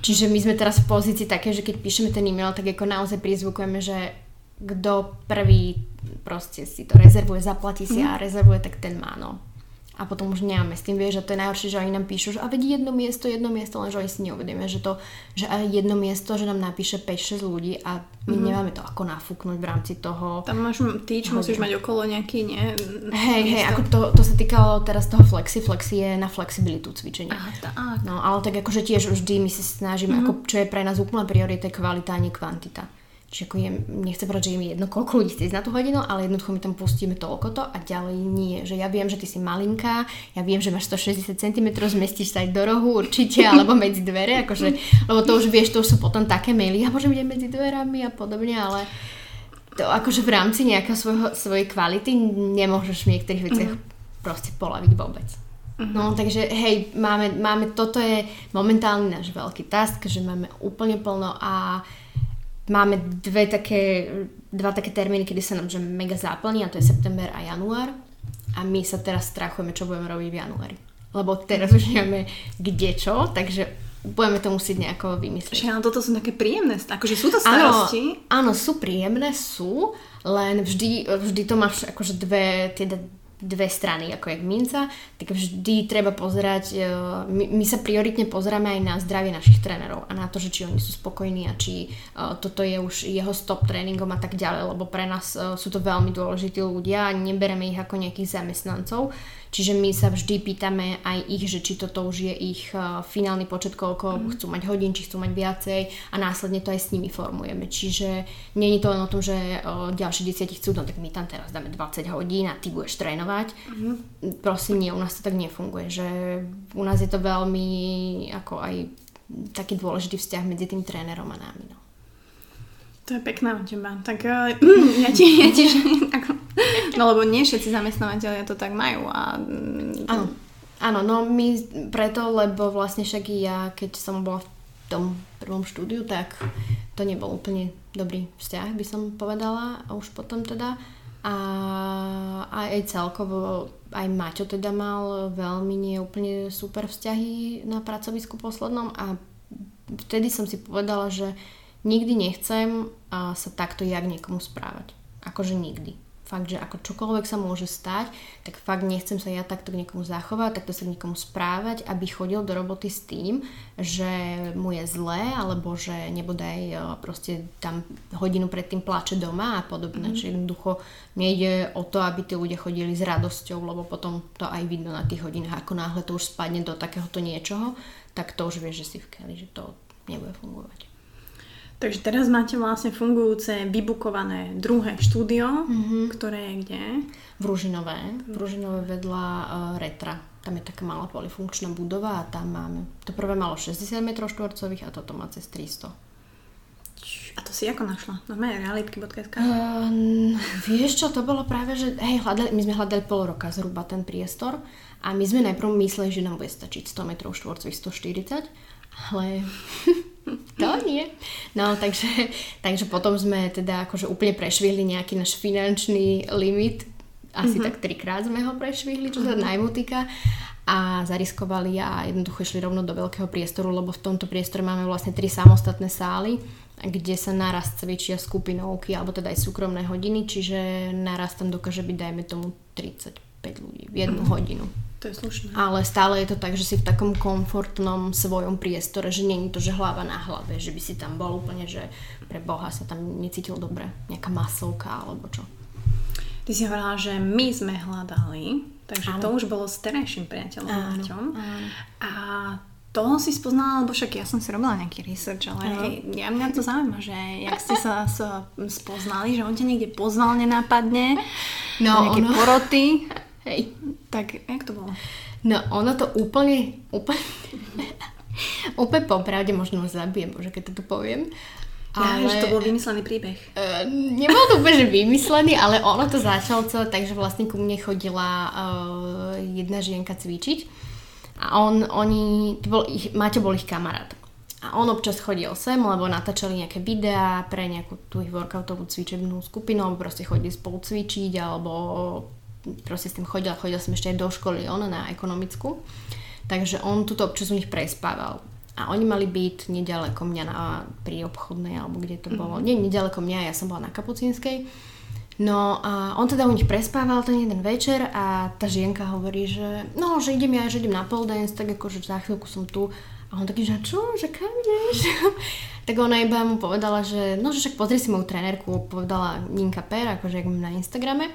Čiže my sme teraz v pozícii také, že keď píšeme ten e-mail, tak ako naozaj prizvukujeme, že kto prvý proste si to rezervuje, zaplatí si uh-huh. a rezervuje, tak ten má, no a potom už nemáme s tým, vieš, že to je najhoršie, že oni nám píšu, že a vedí jedno miesto, jedno miesto, lenže oni si neuvedomia, že to, že aj jedno miesto, že nám napíše 5-6 ľudí a my mm-hmm. nemáme to ako nafúknuť v rámci toho. Tam máš tyč, musíš mať okolo nejaký, nie? Hej, hej, ako to, to sa týkalo teraz toho flexi, flexi je na flexibilitu cvičenia. Aha, tak. No, ale tak akože tiež vždy my si snažíme, mm-hmm. ako čo je pre nás úplná priorita, kvalita, a nie kvantita. Čiže ako je, nechcem povedať, že je mi jedno, koľko ľudí chce ísť na tú hodinu, ale jednoducho my tam pustíme toľko to a ďalej nie. Že ja viem, že ty si malinká, ja viem, že máš 160 cm, zmestíš sa aj do rohu určite, [LAUGHS] alebo medzi dvere, akože, lebo to už vieš, to už sú potom také maily, ja môžem ísť medzi dverami a podobne, ale to akože v rámci nejakého svojho, svojej kvality nemôžeš v niektorých veciach mm-hmm. proste polaviť vôbec. Mm-hmm. No, takže hej, máme, máme, toto je momentálny náš veľký task, že máme úplne plno a Máme dve také, dva také termíny, kedy sa nám že mega zaplní a to je september a január. A my sa teraz strachujeme, čo budeme robiť v januári. Lebo teraz už nevieme kde čo, takže budeme to musieť nejako vymyslieť. Že áno, toto sú také príjemné, akože sú to starosti? Áno, áno, sú príjemné, sú, len vždy, vždy to máš akože dve, tie dve strany, ako je minca, tak vždy treba pozerať, e, my, my sa prioritne pozeráme aj na zdravie našich trénerov a na to, že či oni sú spokojní a či uh, toto je už jeho stop tréningom a tak ďalej, lebo pre nás uh, sú to veľmi dôležití ľudia a nebereme ich ako nejakých zamestnancov. Čiže my sa vždy pýtame aj ich, že či toto už je ich uh, finálny počet, koľko mm. chcú mať hodín, či chcú mať viacej a následne to aj s nimi formujeme. Čiže nie je to len o tom, že uh, ďalší desiatich chcú, no tak my tam teraz dáme 20 hodín a ty budeš trénovať. Mm. Prosím, nie, u nás to tak nefunguje, že u nás je to veľmi ako aj taký dôležitý vzťah medzi tým trénerom a nami. No. To je pekná od teba. Tak uh, [CLEARS THROAT] ja ti, ja ti ako, no lebo nie všetci zamestnávateľia to tak majú. A... Áno. Áno, no my preto, lebo vlastne však ja, keď som bola v tom prvom štúdiu, tak to nebol úplne dobrý vzťah, by som povedala, a už potom teda. A aj celkovo, aj Maťo teda mal veľmi nie úplne super vzťahy na pracovisku poslednom a vtedy som si povedala, že nikdy nechcem sa takto jak niekomu správať. Akože nikdy. Fakt, že ako čokoľvek sa môže stať, tak fakt nechcem sa ja takto k niekomu zachovať, takto sa k niekomu správať, aby chodil do roboty s tým, že mu je zlé, alebo že nebodaj uh, proste tam hodinu predtým plače doma a podobne. Mm. Čiže jednoducho mne ide o to, aby tí ľudia chodili s radosťou, lebo potom to aj vidno na tých hodinách. Ako náhle to už spadne do takéhoto niečoho, tak to už vieš, že si v keli, že to nebude fungovať. Takže teraz máte vlastne fungujúce, vybukované druhé štúdio, mm-hmm. ktoré je kde? V Ružinové. V Ružinové vedľa uh, Retra. Tam je taká malá polifunkčná budova a tam máme... To prvé malo 60 m štvorcových a toto má cez 300. A to si ako našla? No realitky.sk? Uh, vieš čo, to bolo práve, že hej, hľadali, my sme hľadali pol roka zhruba ten priestor a my sme najprv mysleli, že nám bude stačiť 100 m štvorcových 140, ale [LAUGHS] to nie. No, takže, takže potom sme teda akože úplne prešvihli nejaký náš finančný limit. Asi mm-hmm. tak trikrát sme ho prešvihli, čo sa mm-hmm. najmu týka a zariskovali a jednoducho išli rovno do veľkého priestoru, lebo v tomto priestore máme vlastne tri samostatné sály, kde sa naraz cvičia skupinovky alebo teda aj súkromné hodiny, čiže naraz tam dokáže byť dajme tomu 35 ľudí v jednu mm. hodinu. To je slušné. Ale stále je to tak, že si v takom komfortnom svojom priestore, že je to, že hlava na hlave, že by si tam bol úplne, že pre Boha sa tam necítil dobre, nejaká masovka alebo čo. Ty si hovorila, že my sme hľadali, takže áno. to už bolo s terajším priateľom áno, áno. A toho si spoznala, lebo však ja som si robila nejaký research, ale ja mňa to zaujíma, že jak ste sa, spoznali, že on ťa niekde pozval nenápadne, no, nejaké ono... poroty. [LAUGHS] Hej. Tak, jak to bolo? No, ono to úplne, úplne, [LAUGHS] úplne popravde možno zabijem, bože, keď to tu poviem. Ale... Ja, že to bol vymyslený príbeh. Uh, nebol to úplne vymyslený, ale ono to začalo celé tak, že vlastne ku mne chodila uh, jedna žienka cvičiť a on, oni, to bol ich, Maťo bol ich kamarát. A on občas chodil sem, lebo natáčali nejaké videá pre nejakú tú ich workoutovú cvičebnú skupinu, alebo proste chodili spolu cvičiť, alebo proste s tým chodil, chodil som ešte aj do školy, on na ekonomickú. Takže on tuto občas u nich prespával. A oni mali byť nedaleko mňa na, pri obchodnej, alebo kde to bolo. Mm-hmm. Nie, nedaleko mňa, ja som bola na Kapucínskej. No a on teda u nich prespával ten jeden večer a tá žienka hovorí, že no, že idem ja, že idem na pole dance, tak akože za chvíľku som tu. A on taký, že čo, že kam ideš? [LAUGHS] tak ona iba mu povedala, že no, že však pozri si moju trenérku, povedala Ninka Per, akože jak na Instagrame.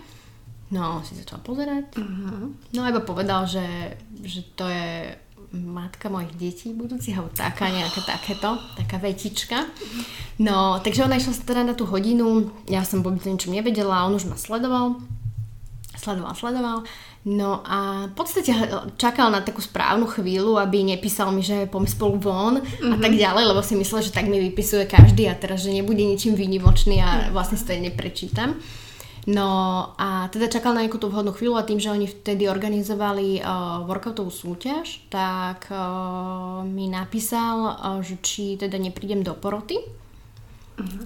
No, si začal pozerať. Uh-huh. No a iba povedal, že, že to je matka mojich detí budúcich, alebo taká nejaká takéto, taká vetička. No, takže ona išla teda na tú hodinu, ja som vôbec ničom nevedela, on už ma sledoval, sledoval, sledoval. No a v podstate čakal na takú správnu chvíľu, aby nepísal mi, že poďme spolu von mm-hmm. a tak mhm. ďalej, lebo si myslel, že tak mi vypisuje každý a teraz, že nebude ničím výnimočný a vlastne si to neprečítam. No a teda čakal na nejakú tú vhodnú chvíľu a tým, že oni vtedy organizovali uh, workoutovú súťaž, tak uh, mi napísal, uh, že či teda neprídem do poroty.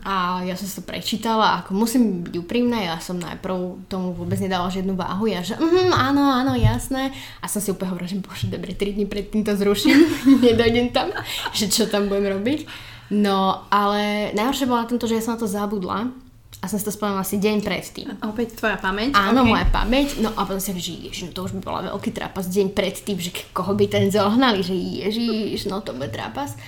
A ja som sa prečítala, ako musím byť úprimná, ja som najprv tomu vôbec nedala žiadnu váhu, ja že mm, áno, áno, jasné. A som si úplne hovorila, že bože, dobre, 3 dní predtým to zruším, [LAUGHS] nedojdem tam, že čo tam budem robiť. No, ale najhoršie bolo na tomto, že ja som na to zabudla a som si to spomenula asi deň predtým. A opäť tvoja pamäť? Áno, okay. moja pamäť. No a potom si že ježiš, no to už by bola veľký trapas deň predtým, že koho by ten zohnali, že ježiš, no to bude trapas.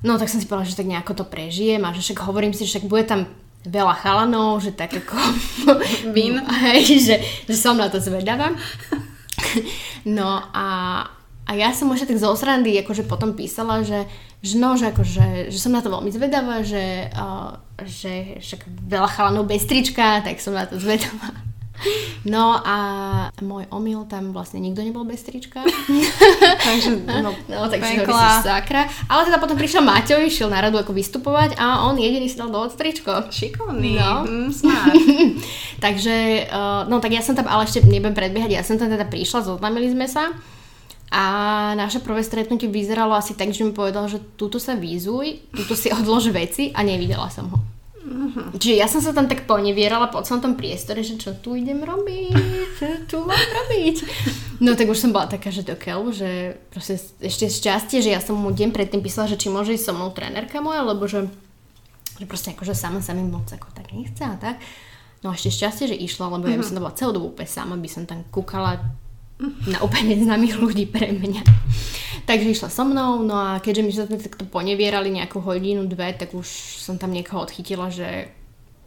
No tak som si povedala, že tak nejako to prežijem a že však hovorím si, že však bude tam veľa chalanov, že tak ako [LAUGHS] vím, [LAUGHS] hej, že, že som na to zvedavá. [LAUGHS] No a, a ja som možno tak zo srandy akože potom písala, že, že no, že akože, že som na to veľmi zvedavá, že, uh, že však veľa chalanov bez trička, tak som na to zvedavá. No a môj omyl, tam vlastne nikto nebol bez trička. [LAUGHS] takže, no, [LAUGHS] no takže hovorí sakra. Ale teda potom prišiel Maťo, išiel na radu ako vystupovať a on jediný si dal do tričko. Šikovný, no. mm, [LAUGHS] smart. takže, uh, no tak ja som tam, ale ešte nebudem predbiehať, ja som tam teda prišla, zoznámili sme sa. A naše prvé stretnutie vyzeralo asi tak, že mi povedal, že túto sa výzuj, túto si odlož veci a nevidela som ho. Uh-huh. Čiže ja som sa tam tak ponevierala po celom tom priestore, že čo tu idem robiť, čo tu mám robiť. No tak už som bola taká, že dokeľ, že proste ešte šťastie, že ja som mu deň predtým písala, že či môže ísť so mnou trénerka moja, lebo že, že proste akože sama sa mi moc ako tak nechce a tak. No a ešte šťastie, že išla, lebo uh-huh. ja by mhm. som to bola celú dobu úplne sama, by som tam kúkala na úplne neznámych ľudí pre mňa. Takže išla so mnou, no a keďže my sme takto ponevierali nejakú hodinu, dve, tak už som tam niekoho odchytila, že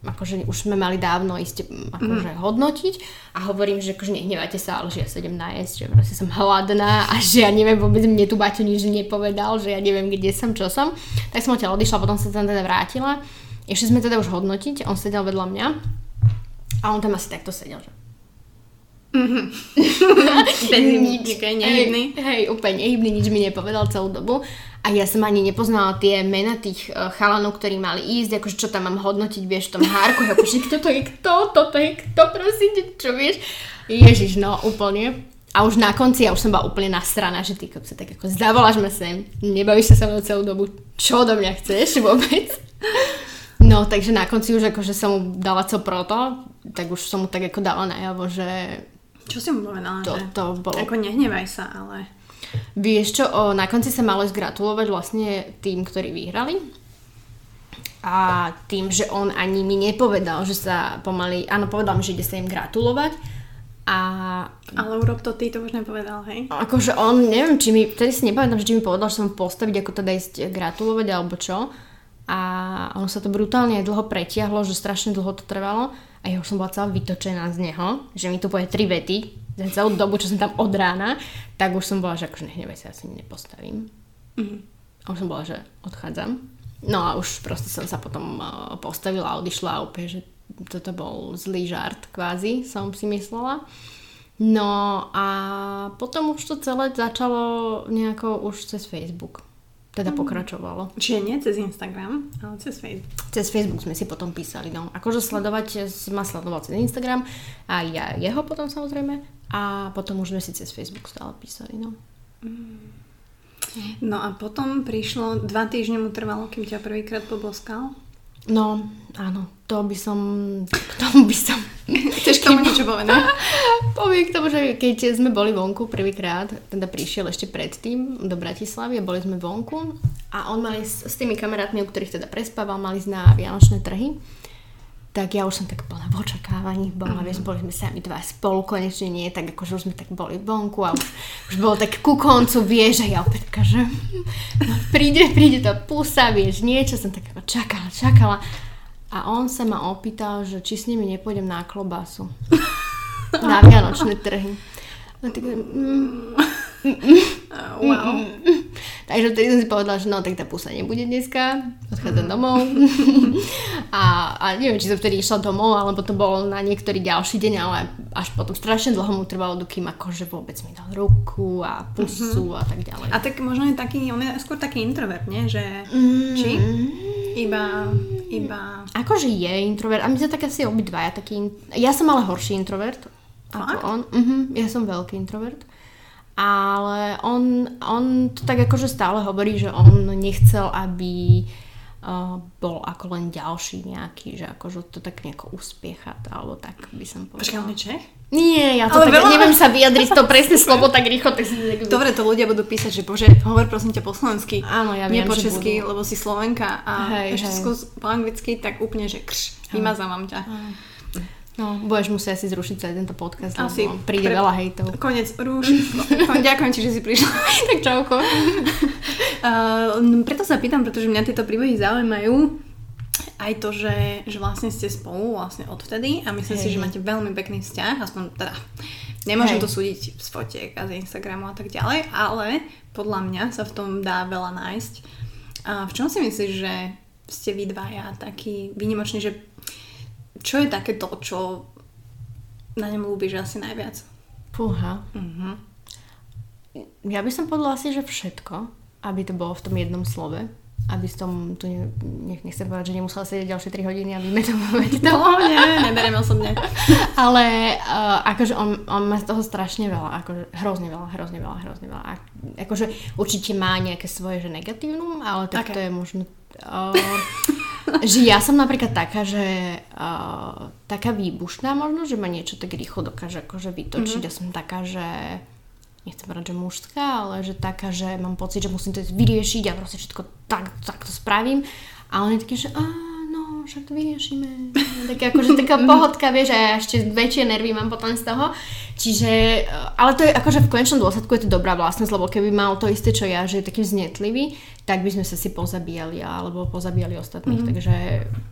akože už sme mali dávno ísť akože mm. hodnotiť a hovorím, že akože nehnevajte sa, ale že ja sa idem nájsť, že proste som hladná a že ja neviem, vôbec mne tu Baťo nič nepovedal, že ja neviem, kde som, čo som. Tak som odtiaľ odišla, potom sa tam teda vrátila. Ešte sme teda už hodnotiť, on sedel vedľa mňa a on tam asi takto sedel, že Mm-hmm. [LAUGHS] Nič. Nehybný. Hej, hej, úplne nehybný, nič mi nepovedal celú dobu. A ja som ani nepoznala tie mena tých uh, chalanov, ktorí mali ísť, akože čo tam mám hodnotiť, vieš, v tom hárku, [LAUGHS] akože kto to je kto, toto je kto, prosím, čo vieš. Ježiš, no úplne. a už na konci ja už som bola úplne nasraná, že ty sa tak ako zavoláš ma sem, nebavíš sa sa mnou celú dobu, čo do mňa chceš vôbec? [LAUGHS] No, takže na konci už akože som mu dala co proto, tak už som mu tak ako dala najavo, že... Čo si mu povedala? To, to bolo... Ako nehnevaj sa, ale... Vieš čo, o, na konci sa malo zgratulovať vlastne tým, ktorí vyhrali. A tým, že on ani mi nepovedal, že sa pomaly... Áno, povedal mi, že ide sa im gratulovať a... Ale urob to ty, to už nepovedal, hej? Akože on, neviem, či mi, vtedy si nepamätám, že či mi povedal, že sa mu postaviť, ako teda ísť gratulovať, alebo čo. A ono sa to brutálne dlho pretiahlo, že strašne dlho to trvalo. A ja už som bola celá vytočená z neho, že mi tu povie tri vety, za celú dobu, čo som tam od rána, tak už som bola, že akože nehnevaj sa, asi nepostavím. Mm-hmm. A už som bola, že odchádzam. No a už proste som sa potom postavila a odišla a úplne, že toto bol zlý žart kvázi, som si myslela. No a potom už to celé začalo nejako už cez Facebook. Teda mm. pokračovalo. Čiže nie cez Instagram, ale cez Facebook. Cez Facebook sme si potom písali, no. Akože sledovať, ma sledoval cez Instagram a ja jeho potom samozrejme a potom už sme si cez Facebook stále písali, no. Mm. No a potom prišlo, dva týždne mu trvalo, kým ťa prvýkrát poboskal? No, áno, to by som, k tomu by som... [LAUGHS] Chceš k tomu niečo povedať? [LAUGHS] Poviem k tomu, že keď sme boli vonku prvýkrát, teda prišiel ešte predtým do Bratislavy a boli sme vonku a on mali s, s tými kamarátmi, u ktorých teda prespával, mali ísť na Vianočné trhy tak ja už som tak plná v očakávaní bola, mm. vieš, boli sme sami dva spolu, konečne nie, tak akože už sme tak boli vonku a už, už bolo tak ku koncu, vieš, a ja opäť že no, príde, príde tá pusa, vieš, niečo som tak ako čakala, čakala a on sa ma opýtal, že či s nimi nepôjdem na klobásu na vianočné trhy. No tak, mm, wow. Takže vtedy som si povedala, že no tak tá pusa nebude dneska, odchádzam domov. [LAUGHS] a, a neviem, či som vtedy išla domov, alebo to bolo na niektorý ďalší deň, ale až potom strašne dlho mu trvalo, dokým akože vôbec mi dal ruku a pusu uh-huh. a tak ďalej. A tak možno je taký, on je skôr taký introvert, nie? Že, mm. či? Iba, iba... Akože je introvert. A my sme tak asi obidvaja taký... Ja som ale horší introvert. Ako on. Uh-huh. Ja som veľký introvert ale on, on to tak akože stále hovorí, že on nechcel, aby uh, bol ako len ďalší nejaký, že akože to tak nejako uspiechať, alebo tak by som povedala. Počkaj, on je Čech? Nie, ja to ale tak, veľa... neviem sa vyjadriť to presne slovo tak rýchlo. Tak si. Dobre, to ľudia budú písať, že bože, hovor prosím ťa po slovensky. Áno, ja viem, Nie po česky, lebo si Slovenka a hej, ešte hej. po anglicky, tak úplne, že krš, vymazávam ťa. Hej. No, budeš musieť si zrušiť celý tento podcast, Asi lebo príde pre... veľa hejtov. Konec, rúš. Ďakujem ti, že si prišla. [LAUGHS] tak čauko. uh, [LAUGHS] preto sa pýtam, pretože mňa tieto príbehy zaujímajú aj to, že, že vlastne ste spolu vlastne odvtedy a myslím Hej. si, že máte veľmi pekný vzťah, aspoň teda nemôžem Hej. to súdiť z fotiek a z Instagramu a tak ďalej, ale podľa mňa sa v tom dá veľa nájsť. A v čom si myslíš, že ste vy dvaja taký výnimočný, že čo je také to, čo na ňom ľúbiš asi najviac? Fúha. Uh-huh. Ja by som povedala asi, že všetko, aby to bolo v tom jednom slove. Aby som tu, ne, nechcem povedať, že nemusela sedieť ďalšie 3 hodiny a vymetovať to. No, nie, neberiem osobne. Ale uh, akože on, on má z toho strašne veľa, akože hrozne veľa, hrozne veľa, hrozne veľa. A, akože určite má nejaké svoje, že negatívnu, ale tak okay. to je možno... Uh, že ja som napríklad taká, že uh, taká výbušná možno, že ma niečo tak rýchlo dokáže akože vytočiť. Mm-hmm. Ja som taká, že nechcem povedať, že mužská, ale že taká, že mám pocit, že musím to vyriešiť a proste všetko tak, tak to spravím. A on je taký, že áno, však to vyriešime. [LAUGHS] Tak akože taká pohodka, vieš, a ja ešte väčšie nervy mám potom z toho. Čiže, ale to je akože v konečnom dôsledku je to dobrá vlastnosť, lebo keby mal to isté, čo ja, že je taký vznetlivý, tak by sme sa si pozabíjali alebo pozabíjali ostatných. Mm-hmm. Takže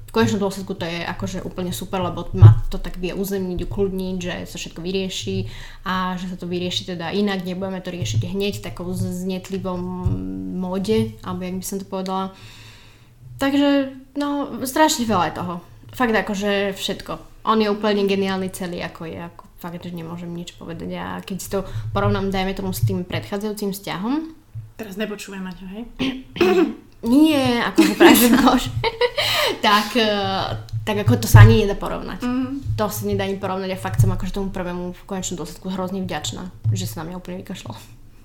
v konečnom dôsledku to je akože úplne super, lebo ma to tak vie uzemniť, ukludniť, že sa všetko vyrieši a že sa to vyrieši teda inak, nebudeme to riešiť hneď takou znetlivom móde, alebo jak by som to povedala. Takže, no, strašne veľa je toho. Fakt akože všetko. On je úplne geniálny celý, ako je. Ako, fakt, že nemôžem nič povedať. A keď si to porovnám, dajme tomu s tým predchádzajúcim vzťahom, Teraz nepočujem Maťo, hej? [COUGHS] Nie, akože práve bož. tak, eh, tak ako to sa ani nedá porovnať. Mm. To sa nedá ani porovnať a fakt som akože tomu prvému v konečnom dôsledku hrozne vďačná, že sa na mňa úplne vykašľal.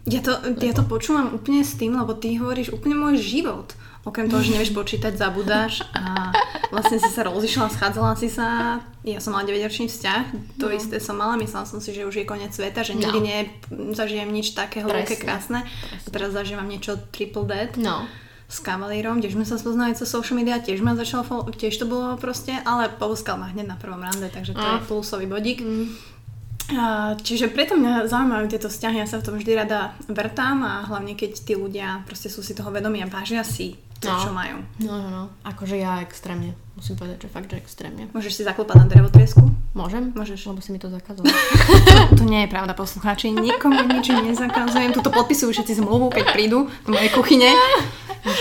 Ja to, ja to počúvam úplne s tým, lebo ty hovoríš úplne môj život. Okrem toho, že nevieš [LAUGHS] počítať, zabudáš a vlastne si sa rozišla, schádzala si sa. Ja som mala 9-ročný vzťah, to no. isté som mala, myslela som si, že už je koniec sveta, že nikdy no. nezažijem nič také hlboké, krásne. Presne. A teraz zažívam niečo triple dead. No s kavalírom, tiež sme sa spoznali cez social media, tiež ma začalo, tiež to bolo proste, ale povuskal ma hneď na prvom rande, takže to a. je plusový bodík. Mm. Čiže preto mňa zaujímajú tieto vzťahy, ja sa v tom vždy rada vrtám a hlavne keď tí ľudia proste sú si toho vedomí a vážia si to, no. čo majú. No, no, no. Akože ja extrémne. Musím povedať, že fakt, že extrémne. Môžeš si zaklopať na drevotriesku? Môžem? Môžeš. Lebo si mi to zakázal. [LAUGHS] to nie je pravda, poslucháči. Nikomu nič nezakazujem. Tuto podpisujú všetci zmluvu, keď prídu do mojej kuchyne.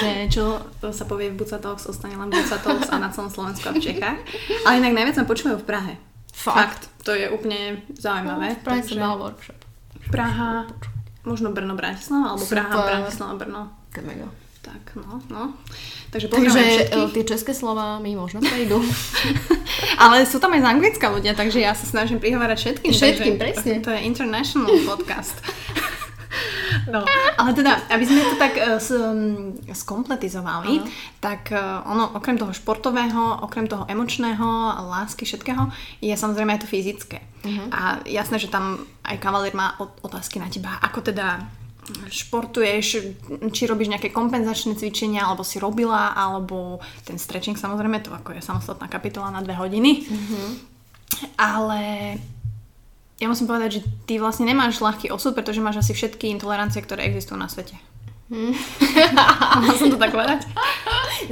že čo sa povie v Bucatox, ostane len Bucatox a na celom Slovensku a v Čechách. Ale inak najviac ma počúvajú v Prahe. Fakt. Fakt. To je úplne zaujímavé. No, v Prahe takže... mal workshop. Praha, možno Brno, Bratislava, alebo Super. Praha, Bratislava, Brno. Mega. Tak, no, no. Takže, takže všetkých. tie české slova mi možno prejdú. [LAUGHS] Ale sú tam aj z Anglicka ľudia, takže ja sa snažím prihovárať všetkým. Všetkým, presne. To je international podcast. [LAUGHS] No, ale teda, aby sme to tak uh, skompletizovali, uh-huh. tak uh, ono, okrem toho športového, okrem toho emočného, lásky, všetkého, je samozrejme aj to fyzické. Uh-huh. A jasné, že tam aj kavalír má otázky na teba, ako teda športuješ, či robíš nejaké kompenzačné cvičenia, alebo si robila, alebo ten stretching samozrejme, to ako je samostatná kapitola na dve hodiny. Mm-hmm. Ale ja musím povedať, že ty vlastne nemáš ľahký osud, pretože máš asi všetky intolerancie, ktoré existujú na svete. [LAUGHS] Hmm. Mala som to tak povedať?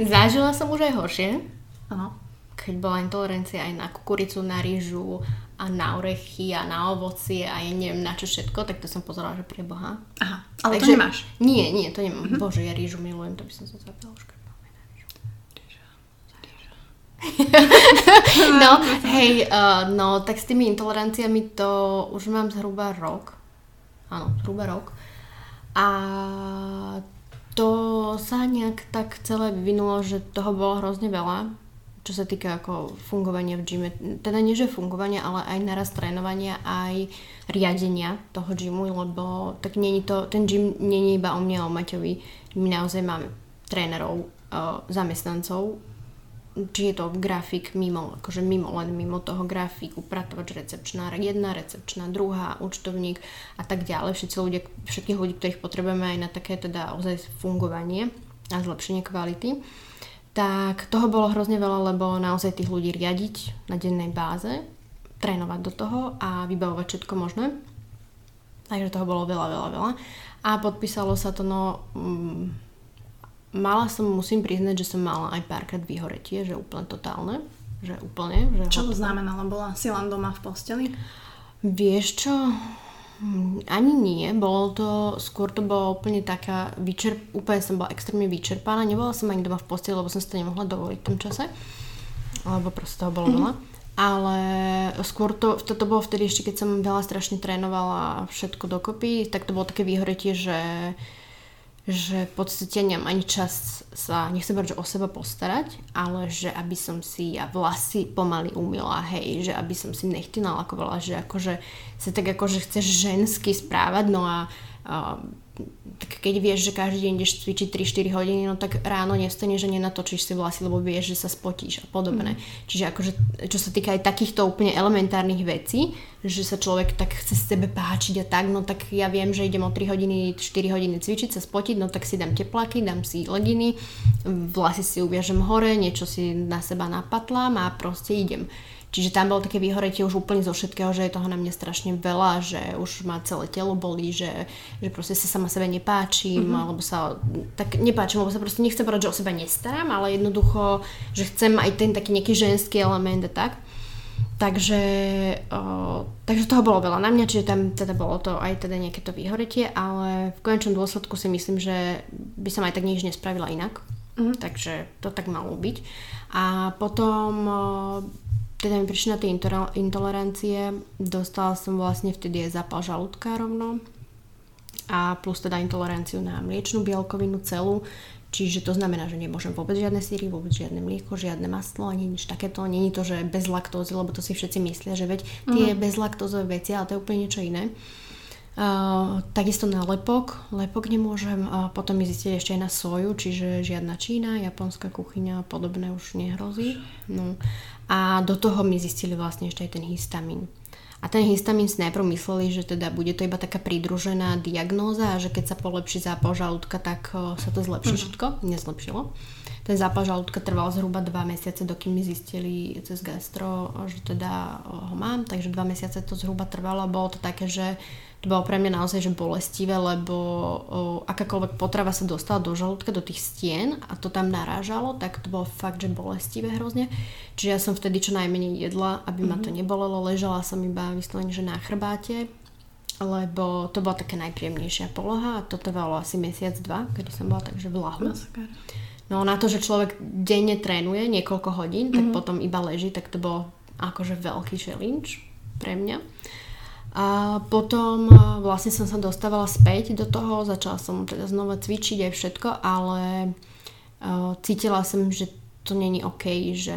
Zažila som už aj horšie. Áno. Keď bola intolerancia aj na kukuricu, na rýžu a na orechy a na ovocie a ja neviem na čo všetko, tak to som pozerala, že pre Boha. Aha, ale Takže, to nemáš? Nie, nie, to nemám. Mm-hmm. Bože, ja rýžu milujem, to by som sa zabila už [LAUGHS] no, hej, uh, no, tak s tými intoleranciami to už mám zhruba rok. Áno, zhruba rok. A to sa nejak tak celé vyvinulo, že toho bolo hrozne veľa, čo sa týka ako fungovania v gyme. Teda nie, že fungovania, ale aj naraz trénovania, aj riadenia toho gymu, lebo tak není to, ten gym není iba o mne, o Maťovi. My naozaj máme trénerov, uh, zamestnancov, či je to grafik mimo, akože mimo, len mimo toho grafik, upratovač, recepčná jedna, recepčná druhá, účtovník a tak ďalej. Všetci ľudia, všetkých ľudí, ktorých potrebujeme aj na také teda ozaj fungovanie a zlepšenie kvality. Tak toho bolo hrozne veľa, lebo naozaj tých ľudí riadiť na dennej báze, trénovať do toho a vybavovať všetko možné. Takže toho bolo veľa, veľa, veľa. A podpísalo sa to, no, mm, mala som, musím priznať, že som mala aj párkrát vyhoretie, že úplne totálne. Že úplne. Že čo to znamenalo? Bola si len doma v posteli? Vieš čo? Ani nie, bolo to, skôr to bolo úplne taká, vyčerp, úplne som bola extrémne vyčerpaná, nebola som ani doma v posteli, lebo som si to nemohla dovoliť v tom čase, lebo proste toho bolo mm-hmm. veľa. Ale skôr to, toto bolo vtedy ešte, keď som veľa strašne trénovala všetko dokopy, tak to bolo také vyhoretie, že uh, že v podstate nemám ani čas sa, nechcem povedať, o seba postarať, ale že aby som si ja vlasy pomaly umila, hej, že aby som si nechty nalakovala, že akože sa tak akože chceš žensky správať, no a, a tak keď vieš, že každý deň ideš cvičiť 3-4 hodiny, no tak ráno nevstaneš, že nenatočíš si vlasy, lebo vieš, že sa spotíš a podobné. Mm. Čiže akože, čo sa týka aj takýchto úplne elementárnych vecí, že sa človek tak chce sebe páčiť a tak, no tak ja viem, že idem o 3 hodiny, 4 hodiny cvičiť, sa spotiť, no tak si dám teplaky, dám si leginy, vlasy si uviažem hore, niečo si na seba napatlám a proste idem. Čiže tam bolo také vyhoretie už úplne zo všetkého, že je toho na mne strašne veľa, že už ma celé telo bolí, že, že proste sa sama sebe nepáčim, mm-hmm. alebo sa tak nepáčim, lebo sa proste nechcem povedať, že o seba nestaram, ale jednoducho, že chcem aj ten taký nejaký ženský element a tak. Takže, o, takže toho bolo veľa na mňa, čiže tam teda bolo to aj teda nejaké to vyhoretie, ale v konečnom dôsledku si myslím, že by som aj tak nič nespravila inak. Mm. Takže to tak malo byť. A potom teda mi prišli na tie intolerancie, dostala som vlastne vtedy aj zápal žalúdka rovno a plus teda intoleranciu na mliečnú bielkovinu celú, Čiže to znamená, že nemôžem vôbec žiadne síry, vôbec žiadne mlieko, žiadne maslo, ani nič takéto. Není to, že bez laktózy, lebo to si všetci myslia, že veď tie mm. bezlaktózové veci, ale to je úplne niečo iné. Uh, takisto na lepok, lepok nemôžem, uh, potom mi zistili ešte aj na soju, čiže žiadna Čína, japonská kuchyňa a podobné už nehrozí. No. A do toho mi zistili vlastne ešte aj ten histamín. A ten histamín si najprv mysleli, že teda bude to iba taká pridružená diagnóza a že keď sa polepší zápal žalúdka, tak sa to zlepší mm-hmm. všetko. Nezlepšilo. Ten zápal žalúdka trval zhruba 2 mesiace, dokým mi zistili cez gastro, že teda ho mám, takže 2 mesiace to zhruba trvalo bolo to také, že to bolo pre mňa naozaj že bolestivé, lebo o, akákoľvek potrava sa dostala do žalúdka, do tých stien a to tam narážalo, tak to bolo fakt, že bolestivé hrozne. Čiže ja som vtedy čo najmenej jedla, aby mm-hmm. ma to mhm. nebolelo. Ležala som iba vyslovene, že na chrbáte, lebo to bola taká najpríjemnejšia poloha a to trvalo asi mesiac, dva, kedy som bola takže v lahu. No na to, že človek denne trénuje niekoľko hodín, tak mm-hmm. potom iba leží, tak to bolo akože veľký challenge pre mňa. A potom vlastne som sa dostávala späť do toho, začala som teda znova cvičiť aj všetko, ale uh, cítila som, že to není OK, že,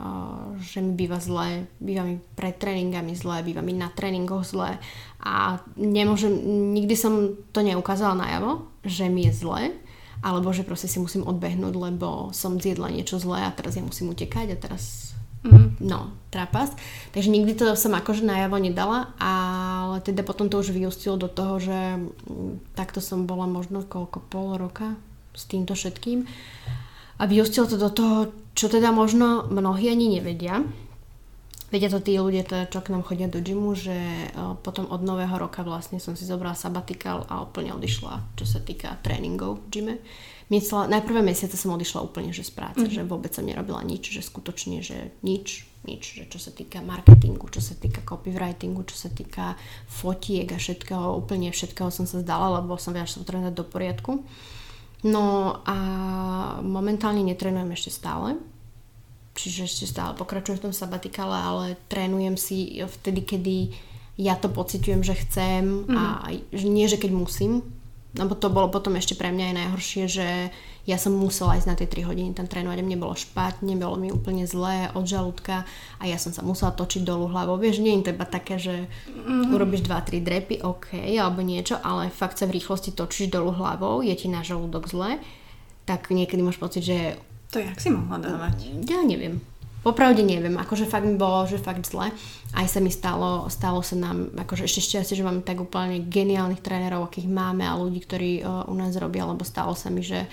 uh, že mi býva zle, býva mi pred tréningami zle, býva mi na tréningoch zle. A nemôžem, nikdy som to neukázala najavo, že mi je zle, alebo že proste si musím odbehnúť, lebo som zjedla niečo zlé a teraz ja musím utekať a teraz Mm. No, trapas. Takže nikdy to som akože najavo nedala, ale teda potom to už vyústilo do toho, že mm, takto som bola možno koľko, pol roka s týmto všetkým. A vyústilo to do toho, čo teda možno mnohí ani nevedia. Vedia to tí ľudia, teda, čo k nám chodia do gymu, že potom od nového roka vlastne som si zobrala sabatikál a úplne odišla, čo sa týka tréningov v gyme myslela, na prvé mesiace som odišla úplne že z práce, mm-hmm. že vôbec som nerobila nič, že skutočne, že nič, nič, že čo sa týka marketingu, čo sa týka copywritingu, čo sa týka fotiek a všetkého, úplne všetkého som sa zdala, lebo som potrebujem dať do poriadku. No a momentálne netrenujem ešte stále, čiže ešte stále pokračujem v tom sabatikále, ale trénujem si vtedy, kedy ja to pociťujem, že chcem mm-hmm. a nie, že keď musím, lebo to bolo potom ešte pre mňa aj najhoršie, že ja som musela ísť na tie 3 hodiny tam trénovať a mne bolo špatne, bolo mi úplne zlé od žalúdka a ja som sa musela točiť dolu hlavou. Vieš, nie je to iba také, že mm-hmm. urobíš 2-3 drepy, OK, alebo niečo, ale fakt sa v rýchlosti točíš dolu hlavou, je ti na žalúdok zle, tak niekedy máš pocit, že... To jak si mohla dávať? Ja neviem. Popravde neviem, akože fakt mi bolo, že fakt zle. Aj sa mi stalo, stalo sa nám, akože ešte šťastie, že máme tak úplne geniálnych trénerov, akých máme a ľudí, ktorí uh, u nás robia, lebo stalo sa mi, že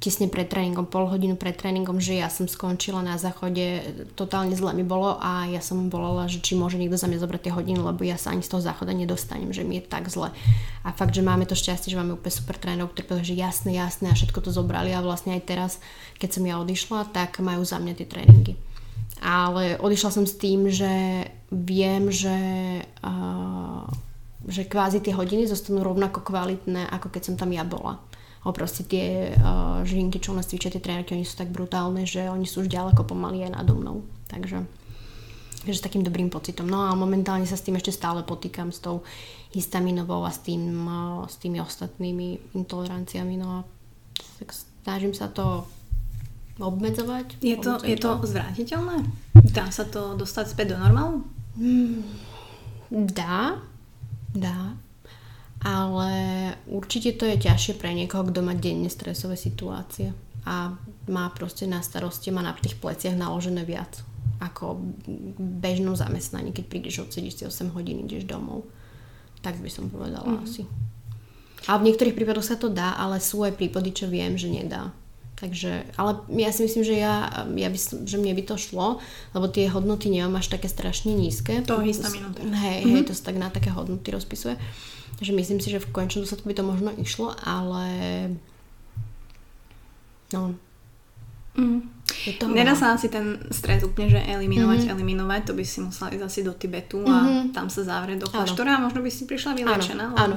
tesne pred tréningom, pol hodinu pred tréningom, že ja som skončila na záchode, totálne zle mi bolo a ja som volala, že či môže niekto za mňa zobrať tie hodiny, lebo ja sa ani z toho záchoda nedostanem, že mi je tak zle. A fakt, že máme to šťastie, že máme úplne super trénerov, ktorí povedali, že jasné, jasné a všetko to zobrali a vlastne aj teraz, keď som ja odišla, tak majú za mňa tie tréningy ale odišla som s tým, že viem, že, uh, že kvázi tie hodiny zostanú rovnako kvalitné, ako keď som tam ja bola. O proste tie uh, žinky, čo u nás cvičia, tie trénerky, oni sú tak brutálne, že oni sú už ďaleko pomaly aj nado mnou. Takže, takže s takým dobrým pocitom. No a momentálne sa s tým ešte stále potýkam, s tou histaminovou a s, tým, uh, s tými ostatnými intoleranciami. No a tak snažím sa to obmedzovať. Je to, je to zvrátiteľné? Dá sa to dostať späť do normálu? Hmm, dá, dá. Ale určite to je ťažšie pre niekoho, kto má denne stresové situácie a má proste na starosti, má na tých pleciach naložené viac ako bežnom zamestnaní, keď prídeš odsedíš si 8 hodín, ideš domov. Tak by som povedala mm. asi. A v niektorých prípadoch sa to dá, ale sú aj prípady, čo viem, že nedá. Takže, ale ja si myslím, že, ja, ja by, že mne by to šlo, lebo tie hodnoty nemám až také strašne nízke. To histamínu Hej, mm-hmm. hej, to sa tak na také hodnoty rozpisuje. Takže myslím si, že v končnom dôsledku by to možno išlo, ale no, Mm. Nedá sa asi ten stres úplne, že eliminovať, mm-hmm. eliminovať, to by si musela ísť asi do Tibetu a mm-hmm. tam sa zavrieť do kláštora a možno by si prišla vylečená. Áno, áno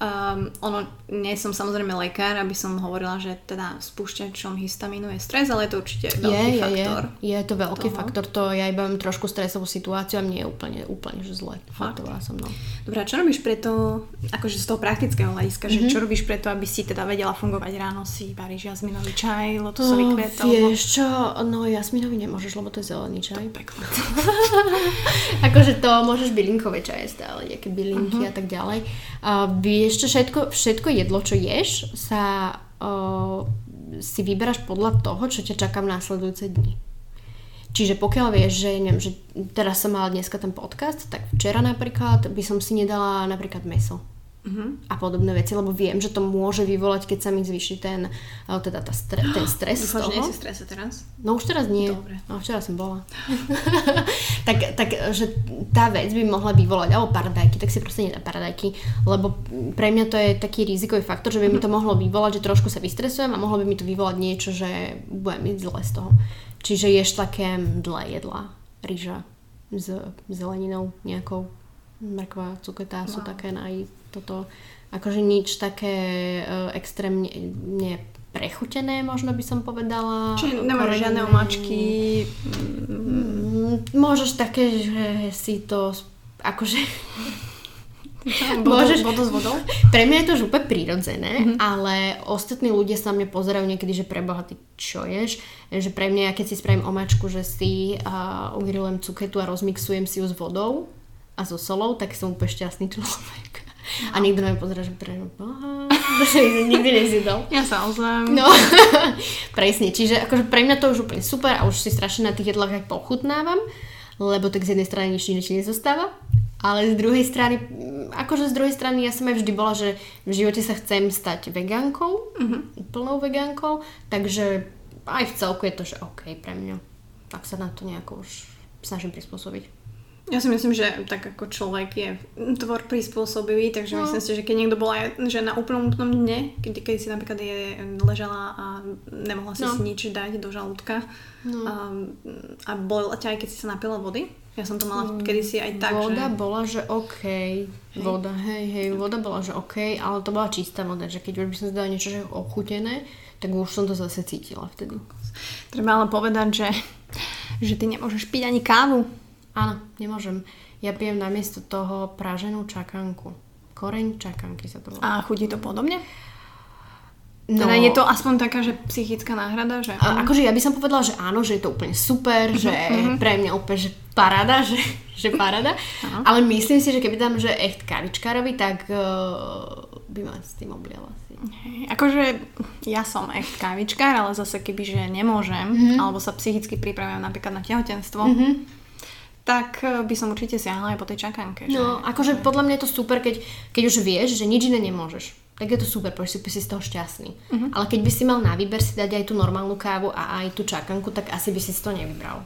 Um, ono, nie som samozrejme lekár, aby som hovorila, že teda spúšťačom histamínu je stres, ale je to určite veľký je, faktor. Je, je to veľký toho. faktor, to ja iba mám trošku stresovú situáciu a mne je úplne, úplne že zle. Fakt. som, no. Dobre, a čo robíš preto, akože z toho praktického hľadiska, mm-hmm. že mhm. čo robíš preto, aby si teda vedela fungovať ráno, si varíš jazminový čaj, lotusový oh, kvet? Vieš čo, no jazminový nemôžeš, lebo to je zelený čaj. To [LAUGHS] akože to môžeš bylinkové čaje stále, nejaké bylinky uh-huh. a tak ďalej. A vieš čo, všetko, všetko jedlo, čo ješ, sa uh, si vyberáš podľa toho, čo ťa čaká v následujúce dni. Čiže pokiaľ vieš, že, neviem, že teraz som mala dneska ten podcast, tak včera napríklad by som si nedala napríklad meso uh-huh. a podobné veci, lebo viem, že to môže vyvolať, keď sa mi zvýši ten, eh, teda tá stre, ten [GASPS] stres Dúfam, toho. že strese teraz? No už teraz nie. Dobre. No včera som bola. [LAUGHS] [LAUGHS] tak, tak, že tá vec by mohla vyvolať, alebo paradajky, tak si proste nedá paradajky, lebo pre mňa to je taký rizikový faktor, že by mi to mohlo vyvolať, že trošku sa vystresujem a mohlo by mi to vyvolať niečo, že budem mít zle z toho. Čiže ješ také dlhé jedla, rýža s zeleninou nejakou, mrkva, cuketá wow. sú také naj toto akože nič také uh, extrémne ne, prechutené, možno by som povedala. Čiže nemáš žiadne omačky? Mm, môžeš také, že si to akože... [LAUGHS] Môžeš... Vodu s vodou? Pre mňa je to už úplne prirodzené, mm-hmm. ale ostatní ľudia sa mňa pozerajú niekedy, že preboha, ty čo ješ? Že pre mňa, keď si spravím omačku, že si uh, ugrilujem cuketu a rozmixujem si ju s vodou a so solou, tak som úplne šťastný človek. A nikto na pozera, že pre [LAUGHS] nikdy nezjedol. Ja sa ozvem. No, [LAUGHS] presne. Čiže akože pre mňa to už úplne super a už si strašne na tých jedlách aj pochutnávam, lebo tak z jednej strany nič nič nezostáva. Ale z druhej strany, akože z druhej strany ja som aj vždy bola, že v živote sa chcem stať vegánkou, uh-huh. plnou vegánkou, takže aj v celku je to, že OK pre mňa. Tak sa na to nejako už snažím prispôsobiť. Ja si myslím, že tak ako človek je tvor prispôsobivý, takže no. myslím si, že keď niekto bola že na úplnom úplnom dne, keď, keď si napríklad je ležala a nemohla si no. si nič dať do žalúdka no. a, a bolila ťa aj keď si sa napila vody, ja som to mala mm, kedysi aj tak, Voda že... bola, že OK. Hej. Voda, hej, hej, voda bola, že OK, ale to bola čistá voda, že keď už by som si dala niečo že ochutené, tak už som to zase cítila vtedy. Treba ale povedať, že, že ty nemôžeš piť ani kávu. Áno, nemôžem. Ja pijem namiesto toho praženú čakanku. Koreň čakanky sa to volá. A chutí to podobne? No, teda je to aspoň taká, že psychická náhrada? Že... A, akože ja by som povedala, že áno, že je to úplne super, uh-huh, že uh-huh. pre mňa úplne, že parada, že, že parada. Uh-huh. Ale myslím si, že keby tam, že echt kavičkárovi, tak uh, by ma s tým obliala asi. Hej, akože ja som echt kávičkár, ale zase keby, že nemôžem, uh-huh. alebo sa psychicky pripravujem napríklad na tehotenstvo, uh-huh tak eh, by som určite siahla aj po tej čakanke. Že? No, akože podľa mňa je to super, keď, keď už vieš, že nič iné nemôžeš. Tak je to super, pretože si, si z toho šťastný. Uh-huh. Ale keď by si mal na výber si dať aj tú normálnu kávu a aj tú čakanku, tak asi by si to nevybral.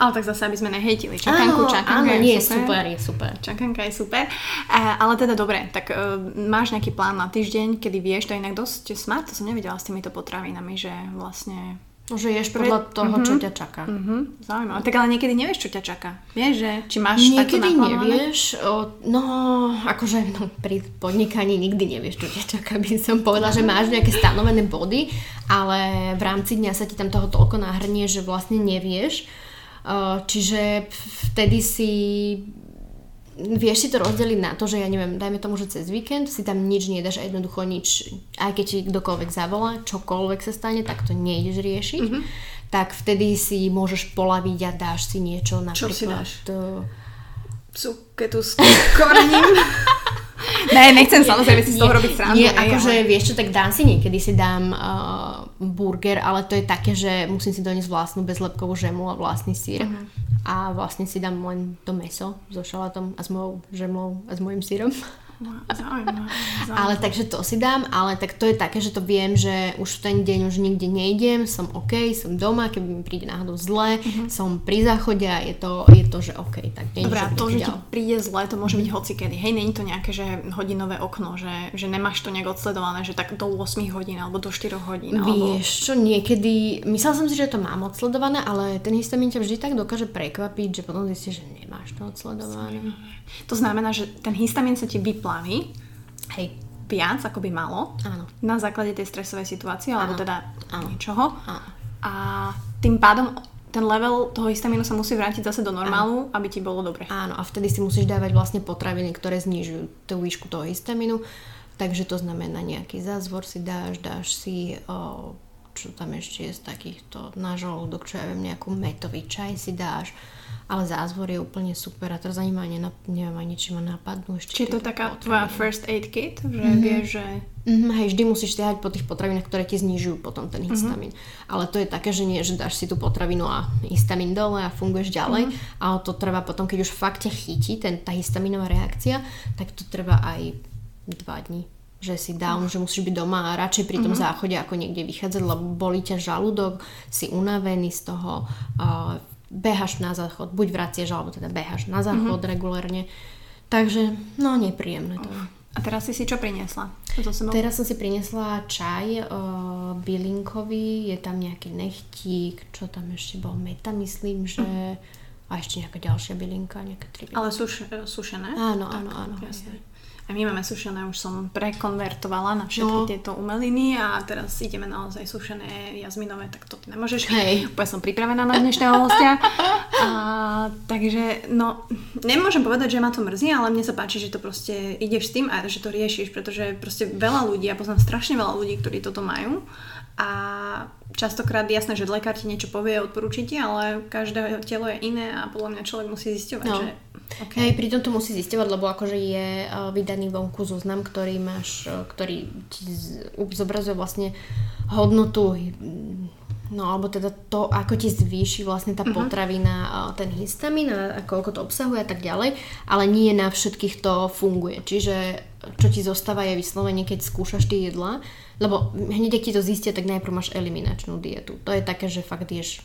Ale tak zase, aby sme nehejtili čakanku, áno, čakanka áno, je nie, super. super, je super. Čakanka je super. Uh, ale teda dobre, tak uh, máš nejaký plán na týždeň, kedy vieš, to je inak dosť smart, to som nevedela s týmito potravinami, že vlastne že ješ podľa toho, uh-huh. čo ťa čaká. Uh-huh. Zaujímavé. Tak ale niekedy nevieš, čo ťa čaká. Vieš, že či máš Niekedy nevieš. O, no, akože no, pri podnikaní nikdy nevieš, čo ťa čaká. By som povedala, že máš nejaké stanovené body, ale v rámci dňa sa ti tam toho toľko nahrnie, že vlastne nevieš. Čiže vtedy si vieš si to rozdeliť na to, že ja neviem, dajme tomu, že cez víkend si tam nič nedáš a jednoducho nič, aj keď ti kdokoľvek zavolá, čokoľvek sa stane, tak to nejdeš riešiť, mm-hmm. tak vtedy si môžeš polaviť a dáš si niečo napríklad. Čo si dáš? To... Cuketu s korením. [LAUGHS] ne, nechcem samozrejme si z toho robiť srandu. Nie, akože ale... vieš čo, tak dám si niekedy si dám uh, burger, ale to je také, že musím si doniesť vlastnú bezlepkovú žemu a vlastný sír. Uh-huh a vlastne si dám len to meso so šalátom a s mojou žemlou a s mojim sírom. Zaujímavé, Ale takže to si dám, ale tak to je také, že to viem, že už v ten deň už nikde nejdem, som OK, som doma, keby mi príde náhodou zle, uh-huh. som pri záchode a je to, je to že OK. Tak deň, Dobre, to, že ti príde zle, to môže byť hocikedy. Hej, není to nejaké, že hodinové okno, že, že nemáš to nejak odsledované, že tak do 8 hodín alebo do 4 hodín. Alebo... Vieš čo, niekedy, myslela som si, že to mám odsledované, ale ten histamín ťa vždy tak dokáže prekvapiť, že potom zistíš, že nemáš to odsledované. To znamená, že ten histamín sa ti vyplaví Hej. viac, ako by malo. Áno. Na základe tej stresovej situácie, alebo Áno. teda Áno. niečoho. Áno. A tým pádom ten level toho histamínu sa musí vrátiť zase do normálu, aby ti bolo dobre. Áno, a vtedy si musíš dávať vlastne potraviny, ktoré znižujú tú výšku toho histamínu. Takže to znamená nejaký zázvor si dáš, dáš si, o, čo tam ešte je z takýchto na žalúdok, čo ja viem, nejakú metový čaj si dáš. Ale zázvor je úplne super a teraz ani ma nenap- neviem ani, či ma napadnú ešte. Či je to taká potraviny. tvoja first aid kit, že vieš, že... Mhm, hej, vždy musíš siahať po tých potravinách, ktoré ti znižujú potom ten histamín. Ale to je také, že nie, že dáš si tú potravinu a histamín dole a funguješ ďalej, ale to trvá potom, keď už fakt ťa chytí ten, tá histaminová reakcia, tak to trvá aj dva dní že si down, že musíš byť doma a radšej pri tom záchode ako niekde vychádzať, lebo bolí ťa žalúdok, si unavený z toho, uh, behaš na záchod, buď vracieš, alebo teda behaš na záchod regulérne. Takže, no, nepríjemné to je. A teraz si si čo priniesla? So sebou? Teraz som si priniesla čaj uh, bylinkový, je tam nejaký nechtík, čo tam ešte bol, meta myslím, že a ešte nejaká ďalšia bylinka, nejaké tri bylinky. Ale suš, sušené? Áno, áno, áno. Jasne. A my máme sušené, už som prekonvertovala na všetky No. tieto umeliny a teraz ideme naozaj sušené jazminové, tak to ty nemôžeš. Hej. Úplne som pripravená na dnešného hostia. [LAUGHS] A, takže, no, nemôžem povedať, že ma to mrzí, ale mne sa páči, že to proste ideš s tým a že to riešiš, pretože proste veľa ľudí, ja poznám strašne veľa ľudí, ktorí toto majú a častokrát jasné, že lekár ti niečo povie, odporúči ti, ale každé telo je iné a podľa mňa človek musí zisťovať, No. že okay. Hej, pritom to musí zisťovať, lebo akože je uh, vydaný vonku zoznam, ktorý máš, uh, ktorý ti zobrazuje vlastne hodnotu mm, No alebo teda to, ako ti zvýši vlastne tá potravina, uh, ten histamín a, koľko to obsahuje a tak ďalej, ale nie na všetkých to funguje. Čiže čo ti zostáva je vyslovene, keď skúšaš tie jedlá, lebo hneď, keď ti to zistia, tak najprv máš eliminačnú dietu. To je také, že fakt ješ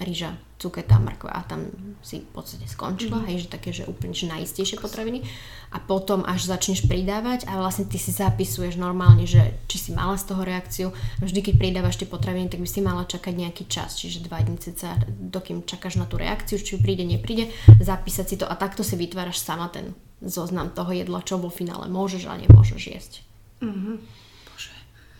rýža, cuketa, mrkva a tam si v podstate skončila, hej, že také, že úplne že najistejšie potraviny a potom až začneš pridávať a vlastne ty si zapisuješ normálne, že či si mala z toho reakciu, vždy keď pridávaš tie potraviny, tak by si mala čakať nejaký čas, čiže dva dní ceca, dokým čakáš na tú reakciu, či príde, nepríde, zapísať si to a takto si vytváraš sama ten zoznam toho jedla, čo vo finále môžeš a nemôžeš jesť. Bože.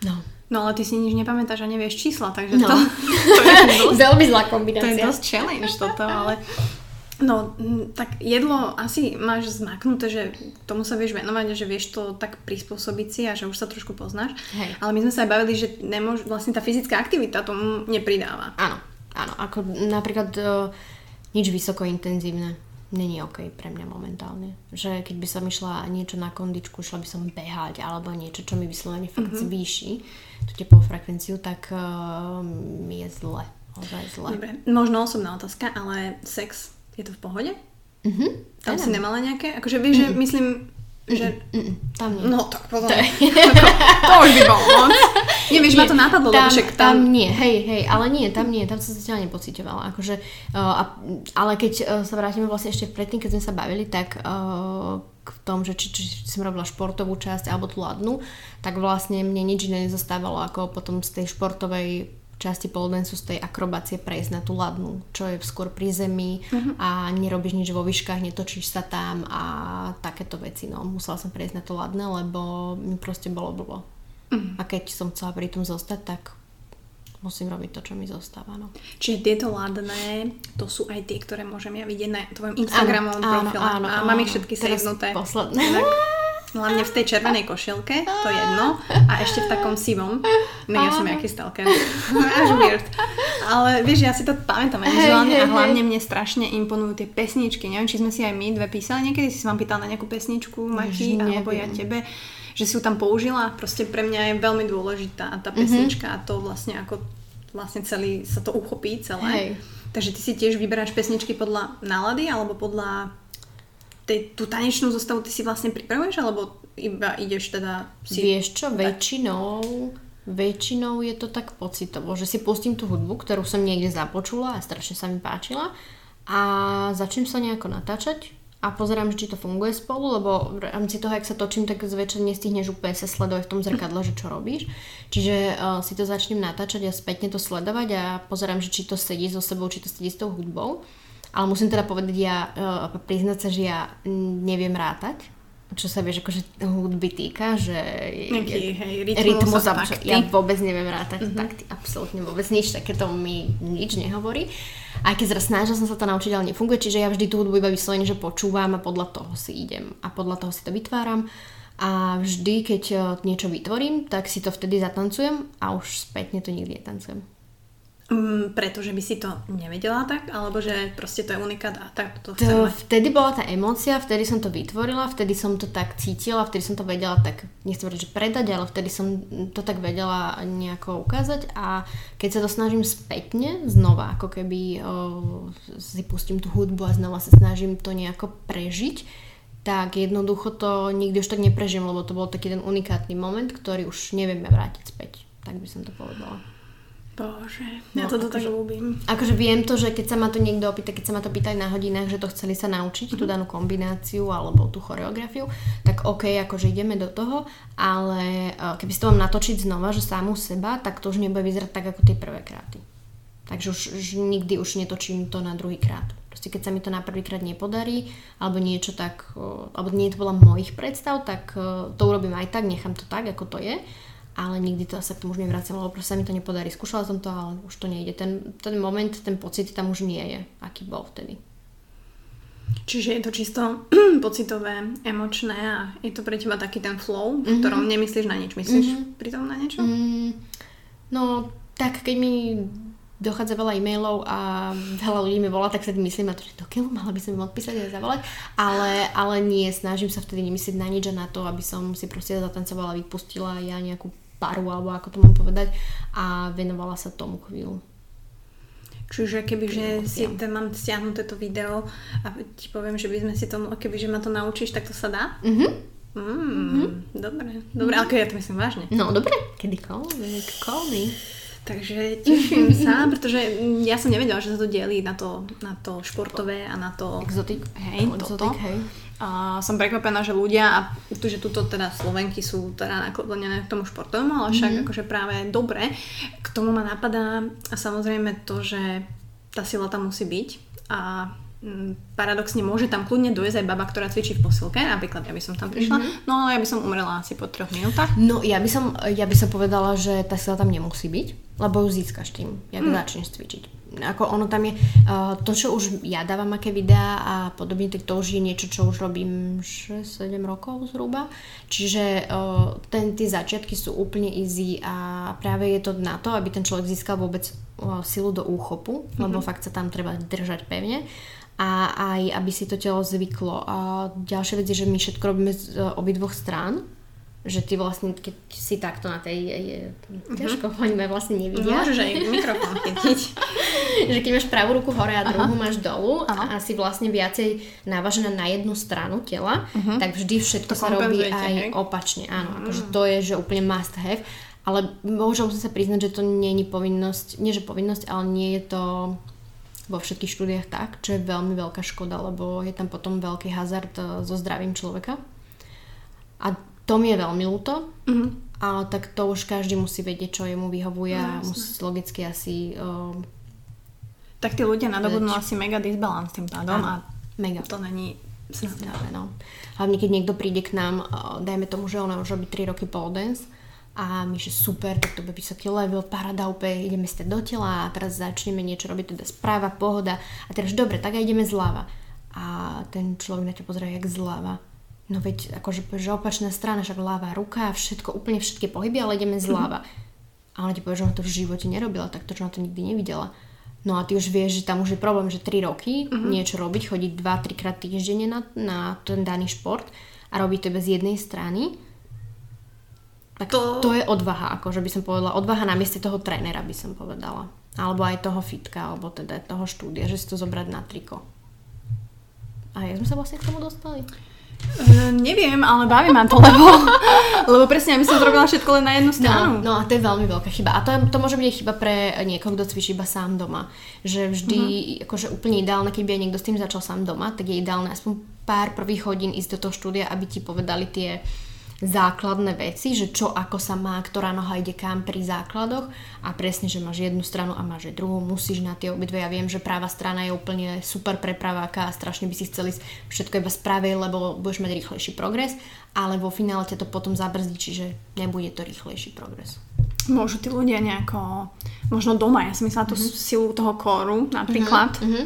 No. No ale ty si nič nepamätáš a nevieš čísla, takže No. to, [LAUGHS] to je dosť [LAUGHS] Veľmi zlá To je kombinácia. dosť challenge toto, ale no, mm, tak jedlo asi máš zmaknuté, že tomu sa vieš venovať že vieš to tak prispôsobiť si a že už sa trošku poznáš. Hej. Ale my sme sa aj bavili, že nemôž, vlastne tá fyzická aktivita tomu nepridáva. Áno, áno, ako napríklad uh, nič vysoko intenzívne není OK pre mňa momentálne. Že keď by som išla niečo na kondičku, šla by som behať alebo niečo, čo mi vyslovene fakt mm-hmm. zvýši tú tepovú frekvenciu, tak uh, mi je zle. Ozaj zle. Dobre, možno osobná otázka, ale sex, je to v pohode? Mhm. Tam Áno. si nemala nejaké? Akože vieš, že [CLEARS THROAT] myslím, že... Tam nie. No tak potom. Ako, [LAUGHS] to už by bolo moc. Nevieš, ma to napadlo, tam, lebo však tam... tam... nie, hej, hej, ale nie, tam nie, tam som sa zatiaľ nepocitovala. Akože, uh, a, ale keď uh, sa vrátime vlastne ešte predtým, keď sme sa bavili, tak uh, k tom, že či, či, či som robila športovú časť alebo tú ladnú, tak vlastne mne nič iné nezostávalo ako potom z tej športovej časti pole z tej akrobácie prejsť na tú ladnú, čo je skôr pri zemi uh-huh. a nerobíš nič vo výškach, netočíš sa tam a takéto veci. No, musela som prejsť na to ladné, lebo mi proste bolo blbo. Uh-huh. A keď som chcela pri tom zostať, tak musím robiť to, čo mi zostáva. No. Čiže tieto ladné, to sú aj tie, ktoré môžem ja vidieť na tvojom Instagramovom profile. a mám ich všetky Teraz savenuté. Posledné. Inak, [LAUGHS] hlavne v tej červenej košielke, to je jedno. A ešte v takom sivom. No ja som jaký stalker. [LAUGHS] Až weird. Ale vieš, ja si to pamätám aj vizuálne hej, a hlavne mne strašne imponujú tie pesničky. Neviem, či sme si aj my dve písali. Niekedy si vám pýtala na nejakú pesničku, Mati, alebo ja tebe že si ju tam použila. Proste pre mňa je veľmi dôležitá tá pesnička a to vlastne ako vlastne celý sa to uchopí celé. Hej. Takže ty si tiež vyberáš pesničky podľa nálady alebo podľa tej, tú tanečnú zostavu ty si vlastne pripravuješ alebo iba ideš teda si... Vieš čo, väčšinou, väčšinou je to tak pocitovo, že si pustím tú hudbu, ktorú som niekde započula a strašne sa mi páčila a začnem sa nejako natáčať a pozerám, či to funguje spolu, lebo v rámci toho, ak sa točím, tak zväčša nestihneš úplne sa sledovať v tom zrkadle, že čo robíš. Čiže uh, si to začnem natáčať a spätne to sledovať a pozerám, že či to sedí so sebou, či to sedí s tou hudbou. Ale musím teda povedať, ja uh, priznať sa, že ja neviem rátať. čo sa vieš akože hudby týka, že Nejaký, hej, rytmus, a takty. Ja vôbec neviem rátať mm-hmm. takty, absolútne vôbec nič, takéto mi nič nehovorí. Aj keď zase snažila som sa to naučiť, ale nefunguje, čiže ja vždy tú hudbu iba vyslovene, že počúvam a podľa toho si idem a podľa toho si to vytváram a vždy, keď e, niečo vytvorím, tak si to vtedy zatancujem a už spätne to nikdy netancujem. Mm, pretože by si to nevedela tak? Alebo že proste to je unikát a tak to chcem to, Vtedy bola tá emócia, vtedy som to vytvorila, vtedy som to tak cítila, vtedy som to vedela tak, nechcem povedať, že predať, ale vtedy som to tak vedela nejako ukázať a keď sa to snažím spätne, znova ako keby o, si pustím tú hudbu a znova sa snažím to nejako prežiť, tak jednoducho to nikdy už tak neprežijem, lebo to bol taký ten unikátny moment, ktorý už nevieme vrátiť späť. Tak by som to povedala. Bože, ja no, toto akože, tak ľúbim. Akože viem to, že keď sa ma to niekto opýta, keď sa ma to pýtajú na hodinách, že to chceli sa naučiť, mm-hmm. tú mhm. danú kombináciu alebo tú choreografiu, tak OK, akože ideme do toho, ale e, keby si to mám natočiť znova, že samú seba, tak to už nebude vyzerať tak ako tie prvé kráty. Takže už, už nikdy už netočím to na druhý krát. Proste keď sa mi to na prvýkrát nepodarí, alebo niečo tak, e, alebo nie to bola mojich predstav, tak e, to urobím aj tak, nechám to tak, ako to je ale nikdy to sa k tomu už nevracam, lebo proste sa mi to nepodarí. Skúšala som to, ale už to nejde. Ten, ten moment, ten pocit tam už nie je, aký bol vtedy. Čiže je to čisto [CLEARS THROAT] pocitové, emočné a je to pre teba taký ten flow, v mm-hmm. ktorom nemyslíš na nič. Myslíš mm-hmm. pri tom na niečo? Mm, no, tak keď mi dochádza veľa e-mailov a veľa ľudí mi volá, tak sa myslím na to, že do keľu mala by som im odpísať a zavolať, ale, ale nie, snažím sa vtedy nemyslieť na nič a na to, aby som si proste zatancovala, vypustila ja nejakú paru, alebo ako to mám povedať, a venovala sa tomu chvíľu. Čiže kebyže si ten, mám stiahnuté to video a ti poviem, že by sme si to, kebyže ma to naučíš, tak to sa dá? Mhm. Mm, mm-hmm. Dobre, dobre, ale ja to myslím vážne. No dobre, kedykoľvek, call me. Takže teším [LAUGHS] sa, pretože ja som nevedela, že sa to delí na to, na to športové a na to... Exotik. Hej, toto. Exotik, hej. A som prekvapená, že ľudia, a tu, že tuto teda Slovenky sú teda naklonené k tomu športovému, ale však mm-hmm. akože práve dobre. K tomu ma napadá a samozrejme to, že tá sila tam musí byť a mm, paradoxne môže tam kľudne dojsť aj baba, ktorá cvičí v posilke, napríklad ja by som tam prišla, mm-hmm. no ale ja by som umrela asi po troch minútach. No ja by som, ja by som povedala, že tá sila tam nemusí byť, lebo ju získaš tým, jak mm. začneš cvičiť. Ako ono tam je, uh, to čo už ja dávam aké videá a podobne, tak to už je niečo, čo už robím 6-7 rokov zhruba. Čiže uh, ten, tie začiatky sú úplne easy a práve je to na to, aby ten človek získal vôbec uh, silu do úchopu, mm-hmm. lebo fakt sa tam treba držať pevne a aj aby si to telo zvyklo. A ďalšia vec je, že my všetko robíme z obidvoch strán, že ty vlastne, keď si takto na tej, je, ťažko, ma vlastne nevidia. Môžeš aj [LAUGHS] mikrofón chytiť. že keď máš pravú ruku hore a druhú Aha. máš dolu Aha. a si vlastne viacej návažená na jednu stranu tela, uh-huh. tak vždy všetko to sa robí aj hej? opačne. Áno, uh-huh. akože to je, že úplne must have. Ale bohužiaľ musím sa priznať, že to nie je povinnosť, nie že povinnosť, ale nie je to vo všetkých štúdiách tak, čo je veľmi veľká škoda, lebo je tam potom veľký hazard eh, so zdravím človeka. A to mi je veľmi ľúto, mm-hmm. ale tak to už každý musí vedieť, čo jemu vyhovuje no, a musí logicky asi... Uh, tak tí ľudia nadobudnú asi mega disbalans tým pádom a mega. to není snadné. No. Hlavne keď niekto príde k nám, dajme tomu, že ona už robí 3 roky pole dance a my, že super, tak to bude vysoký level, parada úplne, ideme ste do tela a teraz začneme niečo robiť, teda správa, pohoda a teraz dobre, tak aj ideme zľava. A ten človek na ťa pozrie jak zľava No veď, akože že opačná strana, však ľavá ruka, všetko, úplne všetky pohyby, ale ideme zľava. A ona ti povie, že ona to v živote nerobila, tak to, že ona to nikdy nevidela. No a ty už vieš, že tam už je problém, že 3 roky mm-hmm. niečo robiť, chodiť 2-3 krát týždenne na, na ten daný šport a robiť to bez jednej strany. Tak to... to je odvaha, akože by som povedala. Odvaha na mieste toho trénera by som povedala. Alebo aj toho fitka, alebo teda toho štúdia, že si to zobrať na triko. A jak sme sa vlastne k tomu dostali? Uh, neviem, ale baví ma to, lebo, [LAUGHS] lebo presne, aby som zrobila všetko len na jednu stranu. No, no a to je veľmi veľká chyba. A to, to môže byť chyba pre niekoho, kto cvičí iba sám doma. Že vždy, uh-huh. akože úplne ideálne, keby aj niekto s tým začal sám doma, tak je ideálne aspoň pár prvých hodín ísť do toho štúdia, aby ti povedali tie základné veci, že čo ako sa má, ktorá noha ide kam pri základoch a presne, že máš jednu stranu a máš aj druhú, musíš na tie obidve. Ja viem, že práva strana je úplne super prepraváka a strašne by si chceli všetko iba spraviť, lebo budeš mať rýchlejší progres, ale vo finále ťa to potom zabrzdí, čiže nebude to rýchlejší progres môžu tí ľudia nejako, možno doma, ja som myslela tú mm-hmm. silu toho kóru napríklad. Mm-hmm.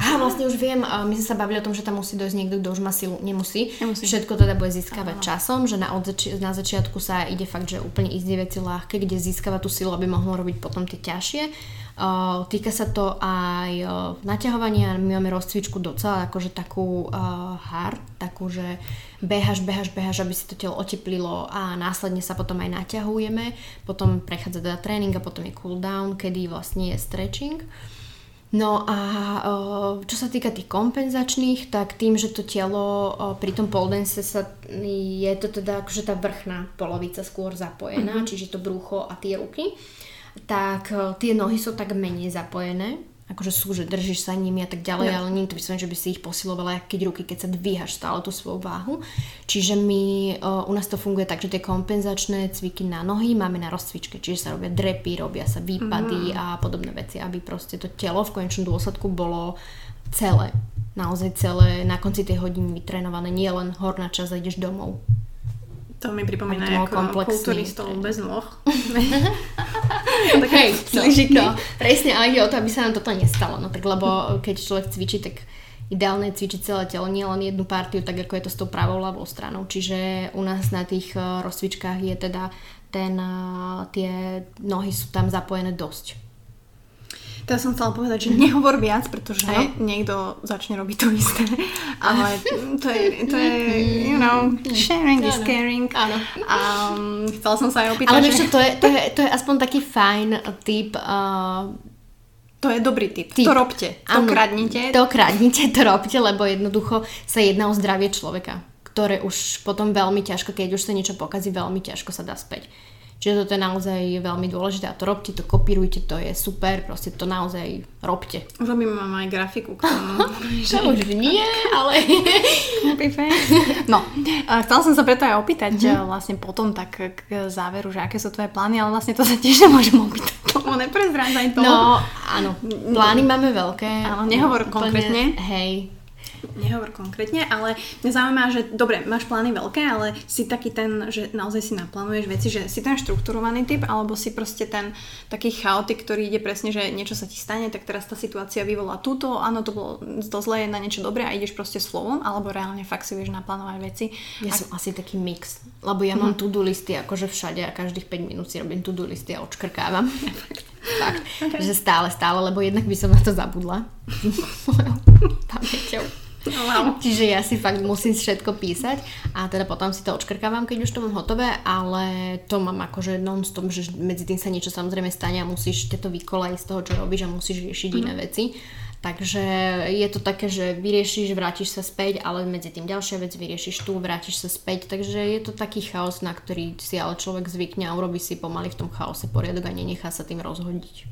A vlastne už viem, my sme sa bavili o tom, že tam musí dojsť niekto, kto už má silu, nemusí. nemusí. Všetko teda bude získavať Aha. časom, že na, odzači- na začiatku sa ide fakt, že úplne ísť veci ľahké, kde získava tú silu, aby mohlo robiť potom tie ťažšie. Týka sa to aj naťahovania, my máme rozcvičku docela akože takú uh, hard, takú, že behaš, behaš, behaš, aby si to telo oteplilo a následne sa potom aj naťahujeme, potom prechádza teda tréning a potom je cool down, kedy vlastne je stretching. No a čo sa týka tých kompenzačných, tak tým, že to telo pri tom pole sa je to teda akože tá vrchná polovica skôr zapojená, mm-hmm. čiže to brucho a tie ruky tak e, tie nohy sú tak menej zapojené, akože sú, že držíš sa nimi a tak ďalej, no. ale nie to vyslovene, že by si ich posilovala, keď ruky, keď sa dvíhaš stále tú svoju váhu. Čiže my, uh, u nás to funguje tak, že tie kompenzačné cviky na nohy máme na rozcvičke, čiže sa robia drepy, robia sa výpady mm. a podobné veci, aby proste to telo v konečnom dôsledku bolo celé, naozaj celé, na konci tej hodiny vytrénované, nie len horná časť a ideš domov. To mi pripomína ako kulturistov bez nôh. [LAUGHS] Hej, [LAUGHS] no, presne, ale ide o to, aby sa nám toto nestalo. No tak lebo keď človek cvičí, tak ideálne je cvičiť celé telo, nie len jednu partiu, tak ako je to s tou pravou ľavou stranou. Čiže u nás na tých eh, rozcvičkách je teda ten, eh, tie nohy sú tam zapojené dosť. Teraz som chcela povedať, že nehovor viac, pretože no. niekto začne robiť to isté. [LAUGHS] Ale to je, to je you know, sharing is caring. Áno. A um, chcela som sa aj opýtať, Ale že... to, je, to, je, to je aspoň taký fajn typ uh, to je dobrý tip. tip. To robte. To ano, kradnite. To kradnite, to robte, lebo jednoducho sa jedná o zdravie človeka, ktoré už potom veľmi ťažko, keď už sa niečo pokazí, veľmi ťažko sa dá späť. Čiže toto je naozaj veľmi dôležité a to robte, to kopírujte, to je super, proste to naozaj robte. Robím mám aj grafiku k tomu. [LAUGHS] to už nie, ale... [LAUGHS] no, chcela som sa preto aj opýtať mm-hmm. vlastne potom tak k záveru, že aké sú tvoje plány, ale vlastne to sa tiež nemôžem opýtať. Tomu neprezrádzaj to. No, áno, plány máme veľké. Áno, nehovor konkrétne. Hej, nehovor konkrétne, ale mňa zaujíma, že dobre, máš plány veľké, ale si taký ten, že naozaj si naplánuješ veci, že si ten štrukturovaný typ, alebo si proste ten taký chaotik, ktorý ide presne, že niečo sa ti stane, tak teraz tá situácia vyvolá túto, áno, to bolo to zlé na niečo dobré a ideš proste slovom, alebo reálne fakt si vieš naplánovať veci. Ja a... som asi taký mix, lebo ja mám hmm. to-do listy akože všade a každých 5 minút si robím to-do listy a odškrkávam. [LAUGHS] Fakt, okay. že stále, stále, lebo jednak by som na to zabudla. [LAUGHS] pamäťou. Wow. Čiže ja si fakt musím všetko písať a teda potom si to odškrkávam, keď už to mám hotové, ale to mám akože non-stop, že medzi tým sa niečo samozrejme stane a musíš to vykolaj z toho, čo robíš a musíš riešiť mm. iné veci. Takže je to také, že vyriešiš, vrátiš sa späť, ale medzi tým ďalšia vec, vyriešiš tu, vrátiš sa späť. Takže je to taký chaos, na ktorý si ale človek zvykne a urobí si pomaly v tom chaose poriadok a nenechá sa tým rozhodiť.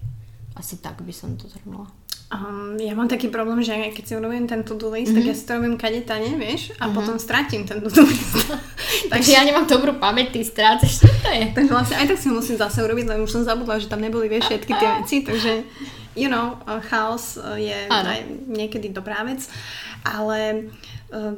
Asi tak by som to zhrnula. Um, ja mám taký problém, že keď si urobím ten to-do list, mm-hmm. tak ja si to robím kade tane, vieš, a mm-hmm. potom stratím ten to-do list. [LAUGHS] [LAUGHS] Takže ja nemám dobrú pamäť, ty strácaš, čo to je? Takže vlastne aj tak si musím zase urobiť, lebo už som zabudla, že tam neboli, vieš, všetky tie veci, takže you know, chaos je aj niekedy dobrá vec, ale uh,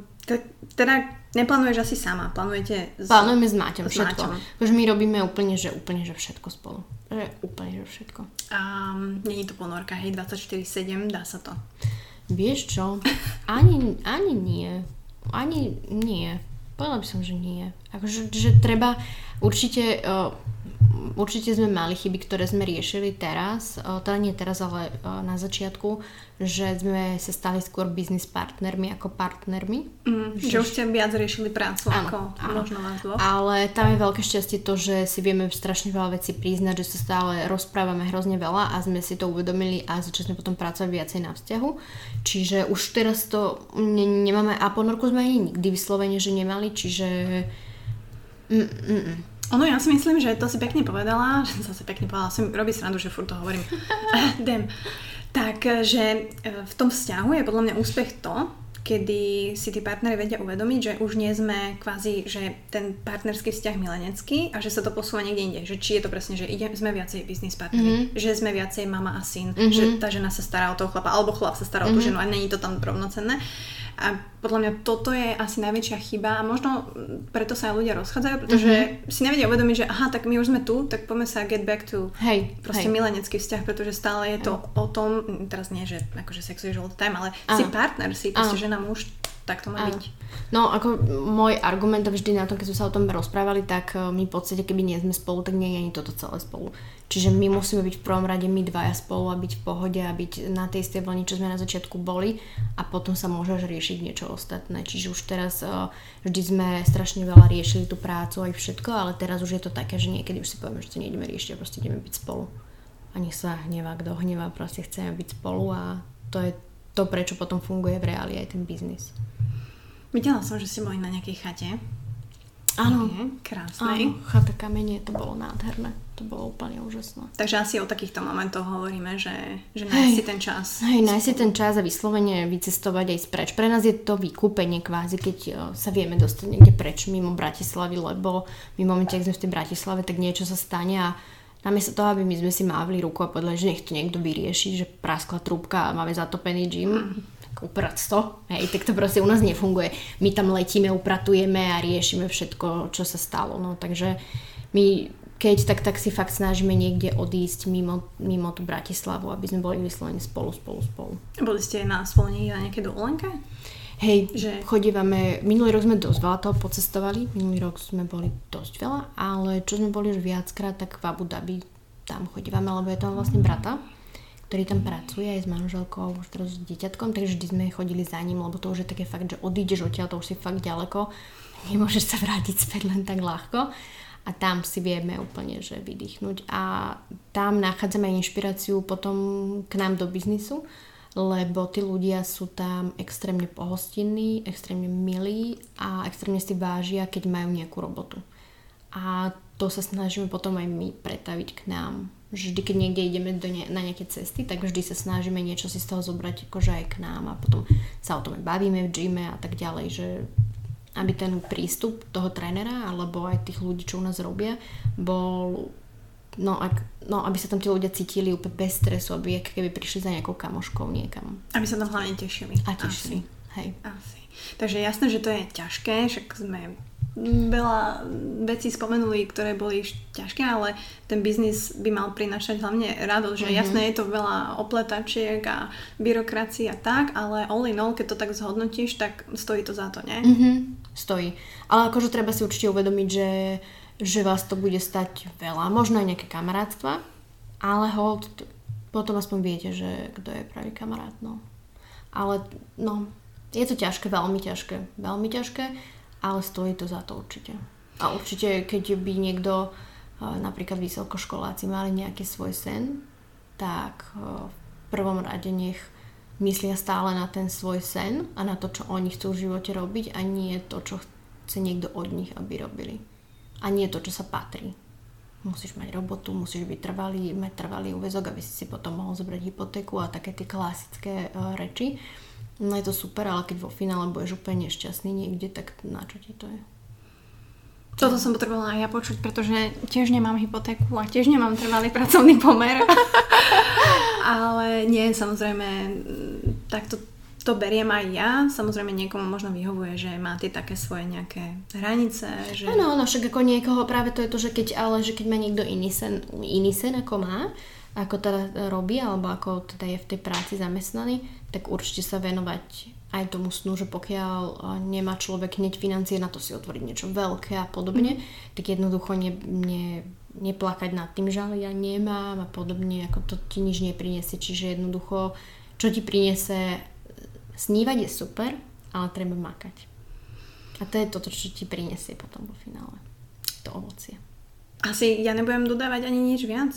teda neplánuješ asi sama, plánujete s... Plánujeme s Máťom všetko. Máťom. my robíme úplne, že úplne, že všetko spolu. Že úplne, že všetko. A není to ponorka, hej, 24-7, dá sa to. Vieš čo? Ani, ani nie. Ani nie. Povedala by som, že nie. Akože, že treba určite... Uh, určite sme mali chyby, ktoré sme riešili teraz, teda nie teraz, ale na začiatku, že sme sa stali skôr biznis partnermi ako partnermi. Mm, že, že už ste viac riešili prácu áno, ako áno. možno vás dvoch. Ale tam je veľké šťastie to, že si vieme strašne veľa vecí priznať, že sa stále rozprávame hrozne veľa a sme si to uvedomili a začali sme potom pracovať viacej na vzťahu. Čiže už teraz to ne, nemáme a ponorku sme ani nikdy vyslovene, že nemali, čiže... Mm, mm, mm. Ono, ja si myslím, že to si pekne povedala, [LAUGHS] že zase pekne povedala, som robí srandu, že furt to hovorím. [LAUGHS] Dem. Takže e, v tom vzťahu je podľa mňa úspech to, kedy si tí partnery vedia uvedomiť, že už nie sme kvázi, že ten partnerský vzťah milenecký a že sa to posúva niekde inde. Že či je to presne, že ide, sme viacej business partneri, mm-hmm. že sme viacej mama a syn, mm-hmm. že tá žena sa stará o toho chlapa, alebo chlap sa stará mm-hmm. o tú mhm. ženu a není to tam rovnocenné. A podľa mňa toto je asi najväčšia chyba a možno preto sa aj ľudia rozchádzajú, pretože mm-hmm. si nevedia uvedomiť, že aha, tak my už sme tu, tak poďme sa get back to hej, proste hej. milenecký vzťah, pretože stále je to hej. o tom, teraz nie, že akože sexuješ all the time, ale Aha. si partner, si proste žena, muž, tak to má byť. No, ako môj argument vždy na tom, keď sme sa o tom rozprávali, tak eh, my v podstate, keby nie sme spolu, tak nie je ani toto celé spolu. Čiže my musíme byť v prvom rade my dvaja spolu a byť v pohode a byť na tej istej vlni, čo sme na začiatku boli a potom sa môžeš riešiť niečo ostatné. Čiže už teraz uh, vždy sme strašne veľa riešili tú prácu aj všetko, ale teraz už je to také, že niekedy už si povieme, že to nejdeme riešiť a proste ideme byť spolu. Ani sa hnevá, kto hnevá, proste chceme byť spolu a to je to, prečo potom funguje v reáli aj ten biznis. Videla som, že ste boli na nejakej chate. Áno. Krásnej. Áno, chata kamenie, to bolo nádherné. To bolo úplne úžasné. Takže asi o takýchto momentoch hovoríme, že, že nájsť si ten čas. Hej, nájsť si ten čas a vyslovene vycestovať aj spreč. Pre nás je to vykúpenie kvázi, keď e, sa vieme dostať niekde preč mimo Bratislavy, lebo my momente, ak sme v tej Bratislave, tak niečo sa stane a namiesto toho, aby my sme si mávli ruku a povedali, že nech to niekto vyrieši, že praskla trúbka a máme zatopený gym, mm uprať to, hej, tak to proste u nás nefunguje. My tam letíme, upratujeme a riešime všetko, čo sa stalo, no takže my keď tak, tak si fakt snažíme niekde odísť mimo, mimo tú Bratislavu, aby sme boli vyslovene spolu, spolu, spolu. Boli ste na spolu na nejaké dovolenke? Hej, že... chodívame, minulý rok sme dosť veľa toho pocestovali, minulý rok sme boli dosť veľa, ale čo sme boli už viackrát, tak v Abu Dhabi tam chodívame, lebo je tam vlastne brata, ktorý tam pracuje aj s manželkou, už teraz s dieťatkom, takže vždy sme chodili za ním, lebo to už je také fakt, že odídeš odtiaľ, to už si fakt ďaleko, [LAUGHS] nemôžeš sa vrátiť späť len tak ľahko. A tam si vieme úplne, že vydýchnuť. A tam nachádzame inšpiráciu potom k nám do biznisu, lebo tí ľudia sú tam extrémne pohostinní, extrémne milí a extrémne si vážia, keď majú nejakú robotu. A to sa snažíme potom aj my pretaviť k nám. Vždy, keď niekde ideme do ne- na nejaké cesty, tak vždy sa snažíme niečo si z toho zobrať akože aj k nám a potom sa o tom bavíme v gyme a tak ďalej, že aby ten prístup toho trénera alebo aj tých ľudí, čo u nás robia, bol no, ak, no, aby sa tam tí ľudia cítili úplne bez stresu, aby keby prišli za nejakou kamoškou niekam. Aby sa tam hlavne tešili. A tešili, Asi. hej. Asi. Takže jasné, že to je ťažké, však sme veľa vecí spomenuli, ktoré boli ťažké, ale ten biznis by mal prinašať hlavne radosť, že mm-hmm. jasné je to veľa opletačiek a byrokracie a tak, ale all in all, keď to tak zhodnotíš, tak stojí to za to, nie? Mm-hmm. Stojí. Ale akože treba si určite uvedomiť, že, že vás to bude stať veľa, možno aj nejaké kamarátstva, ale hold, potom aspoň viete, že kto je pravý kamarát, no. Ale no, je to ťažké, veľmi ťažké, veľmi ťažké ale stojí to za to určite. A určite, keď by niekto, napríklad vysokoškoláci, mali nejaký svoj sen, tak v prvom rade nech myslia stále na ten svoj sen a na to, čo oni chcú v živote robiť a nie to, čo chce niekto od nich, aby robili. A nie to, čo sa patrí. Musíš mať robotu, musíš byť trvalý, mať trvalý úvezok, aby si si potom mohol zobrať hypotéku a také tie klasické uh, reči. No je to super, ale keď vo finále budeš úplne nešťastný niekde, tak na čo ti to je? Toto som potrebovala aj ja počuť, pretože tiež nemám hypotéku a tiež nemám trvalý pracovný pomer. [LAUGHS] ale nie, samozrejme, takto to beriem aj ja. Samozrejme niekomu možno vyhovuje, že má tie také svoje nejaké hranice. Že... Áno, no však ako niekoho práve to je to, že keď, ale že keď má niekto iný sen, iný sen ako má, ako teda robí, alebo ako teda je v tej práci zamestnaný, tak určite sa venovať aj tomu snu, že pokiaľ nemá človek hneď financie na to si otvoriť niečo veľké a podobne, mm. tak jednoducho ne, ne, neplakať nad tým, že ja nemám a podobne, ako to ti nič nepriniesie. Čiže jednoducho, čo ti priniesie, snívať je super, ale treba makať. A to je toto, čo ti priniesie potom vo finále. To ovocie. Asi ja nebudem dodávať ani nič viac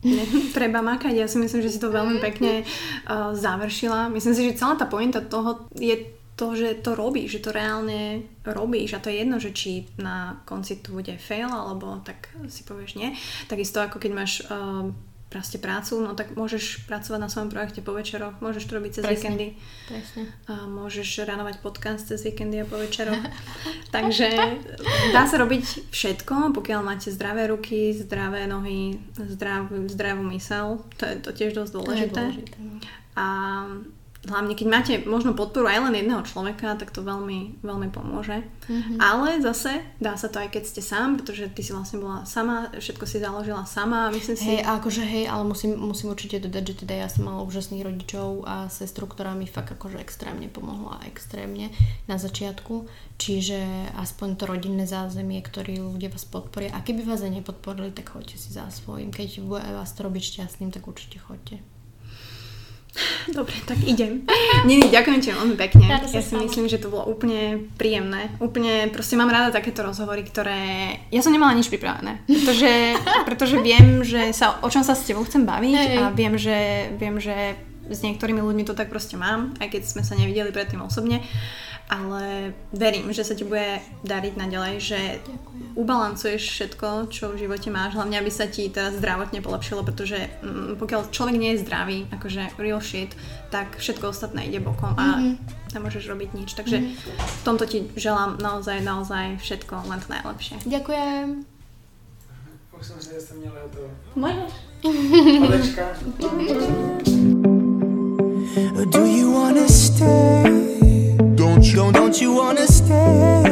[LAUGHS] treba makať. Ja si myslím, že si to veľmi pekne uh, [LAUGHS] završila. Myslím si, že celá tá pointa toho je to, že to robíš, že to reálne robíš a to je jedno, že či na konci to bude fail alebo tak si povieš nie. Takisto ako keď máš uh, proste prácu, no tak môžeš pracovať na svojom projekte po večeroch, môžeš to robiť cez Presne. víkendy. Presne. A môžeš ránovať podcast cez víkendy a po večeroch. [LAUGHS] Takže dá sa robiť všetko, pokiaľ máte zdravé ruky, zdravé nohy, zdrav, zdravú mysel. To je to tiež dosť dôležité. To je dôležité. No. A hlavne keď máte možno podporu aj len jedného človeka, tak to veľmi, veľmi pomôže. Mm-hmm. Ale zase dá sa to aj keď ste sám, pretože ty si vlastne bola sama, všetko si založila sama, myslím si... Hej, akože hej, ale musím, musím určite dodať, že teda ja som mala úžasných rodičov a sestru, ktorá mi fakt akože extrémne pomohla, extrémne na začiatku. Čiže aspoň to rodinné zázemie, ktorí ľudia vás podporia. A keby vás aj nepodporili, tak choďte si za svojím. Keď vás to robiť šťastným, tak určite choďte. Dobre, tak idem. [LAUGHS] Nini, ďakujem ti veľmi pekne. Ja, ja si myslím, že to bolo úplne príjemné. Úplne, proste mám rada takéto rozhovory, ktoré... Ja som nemala nič pripravené, pretože, [LAUGHS] pretože viem, že sa, o čom sa s tebou chcem baviť hey. a viem že, viem, že s niektorými ľuďmi to tak proste mám, aj keď sme sa nevideli predtým osobne ale verím, že sa ti bude dariť naďalej, že Ďakujem. ubalancuješ všetko, čo v živote máš, hlavne aby sa ti teraz zdravotne polepšilo, pretože mm, pokiaľ človek nie je zdravý, akože real shit, tak všetko ostatné ide bokom a mm-hmm. nemôžeš robiť nič. Takže mm-hmm. v tomto ti želám naozaj, naozaj všetko len to najlepšie. Ďakujem. Už som si, měla to. Môžeš. Do you wanna stay? Don't, don't you wanna stay?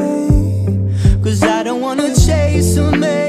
Cause I don't wanna chase a man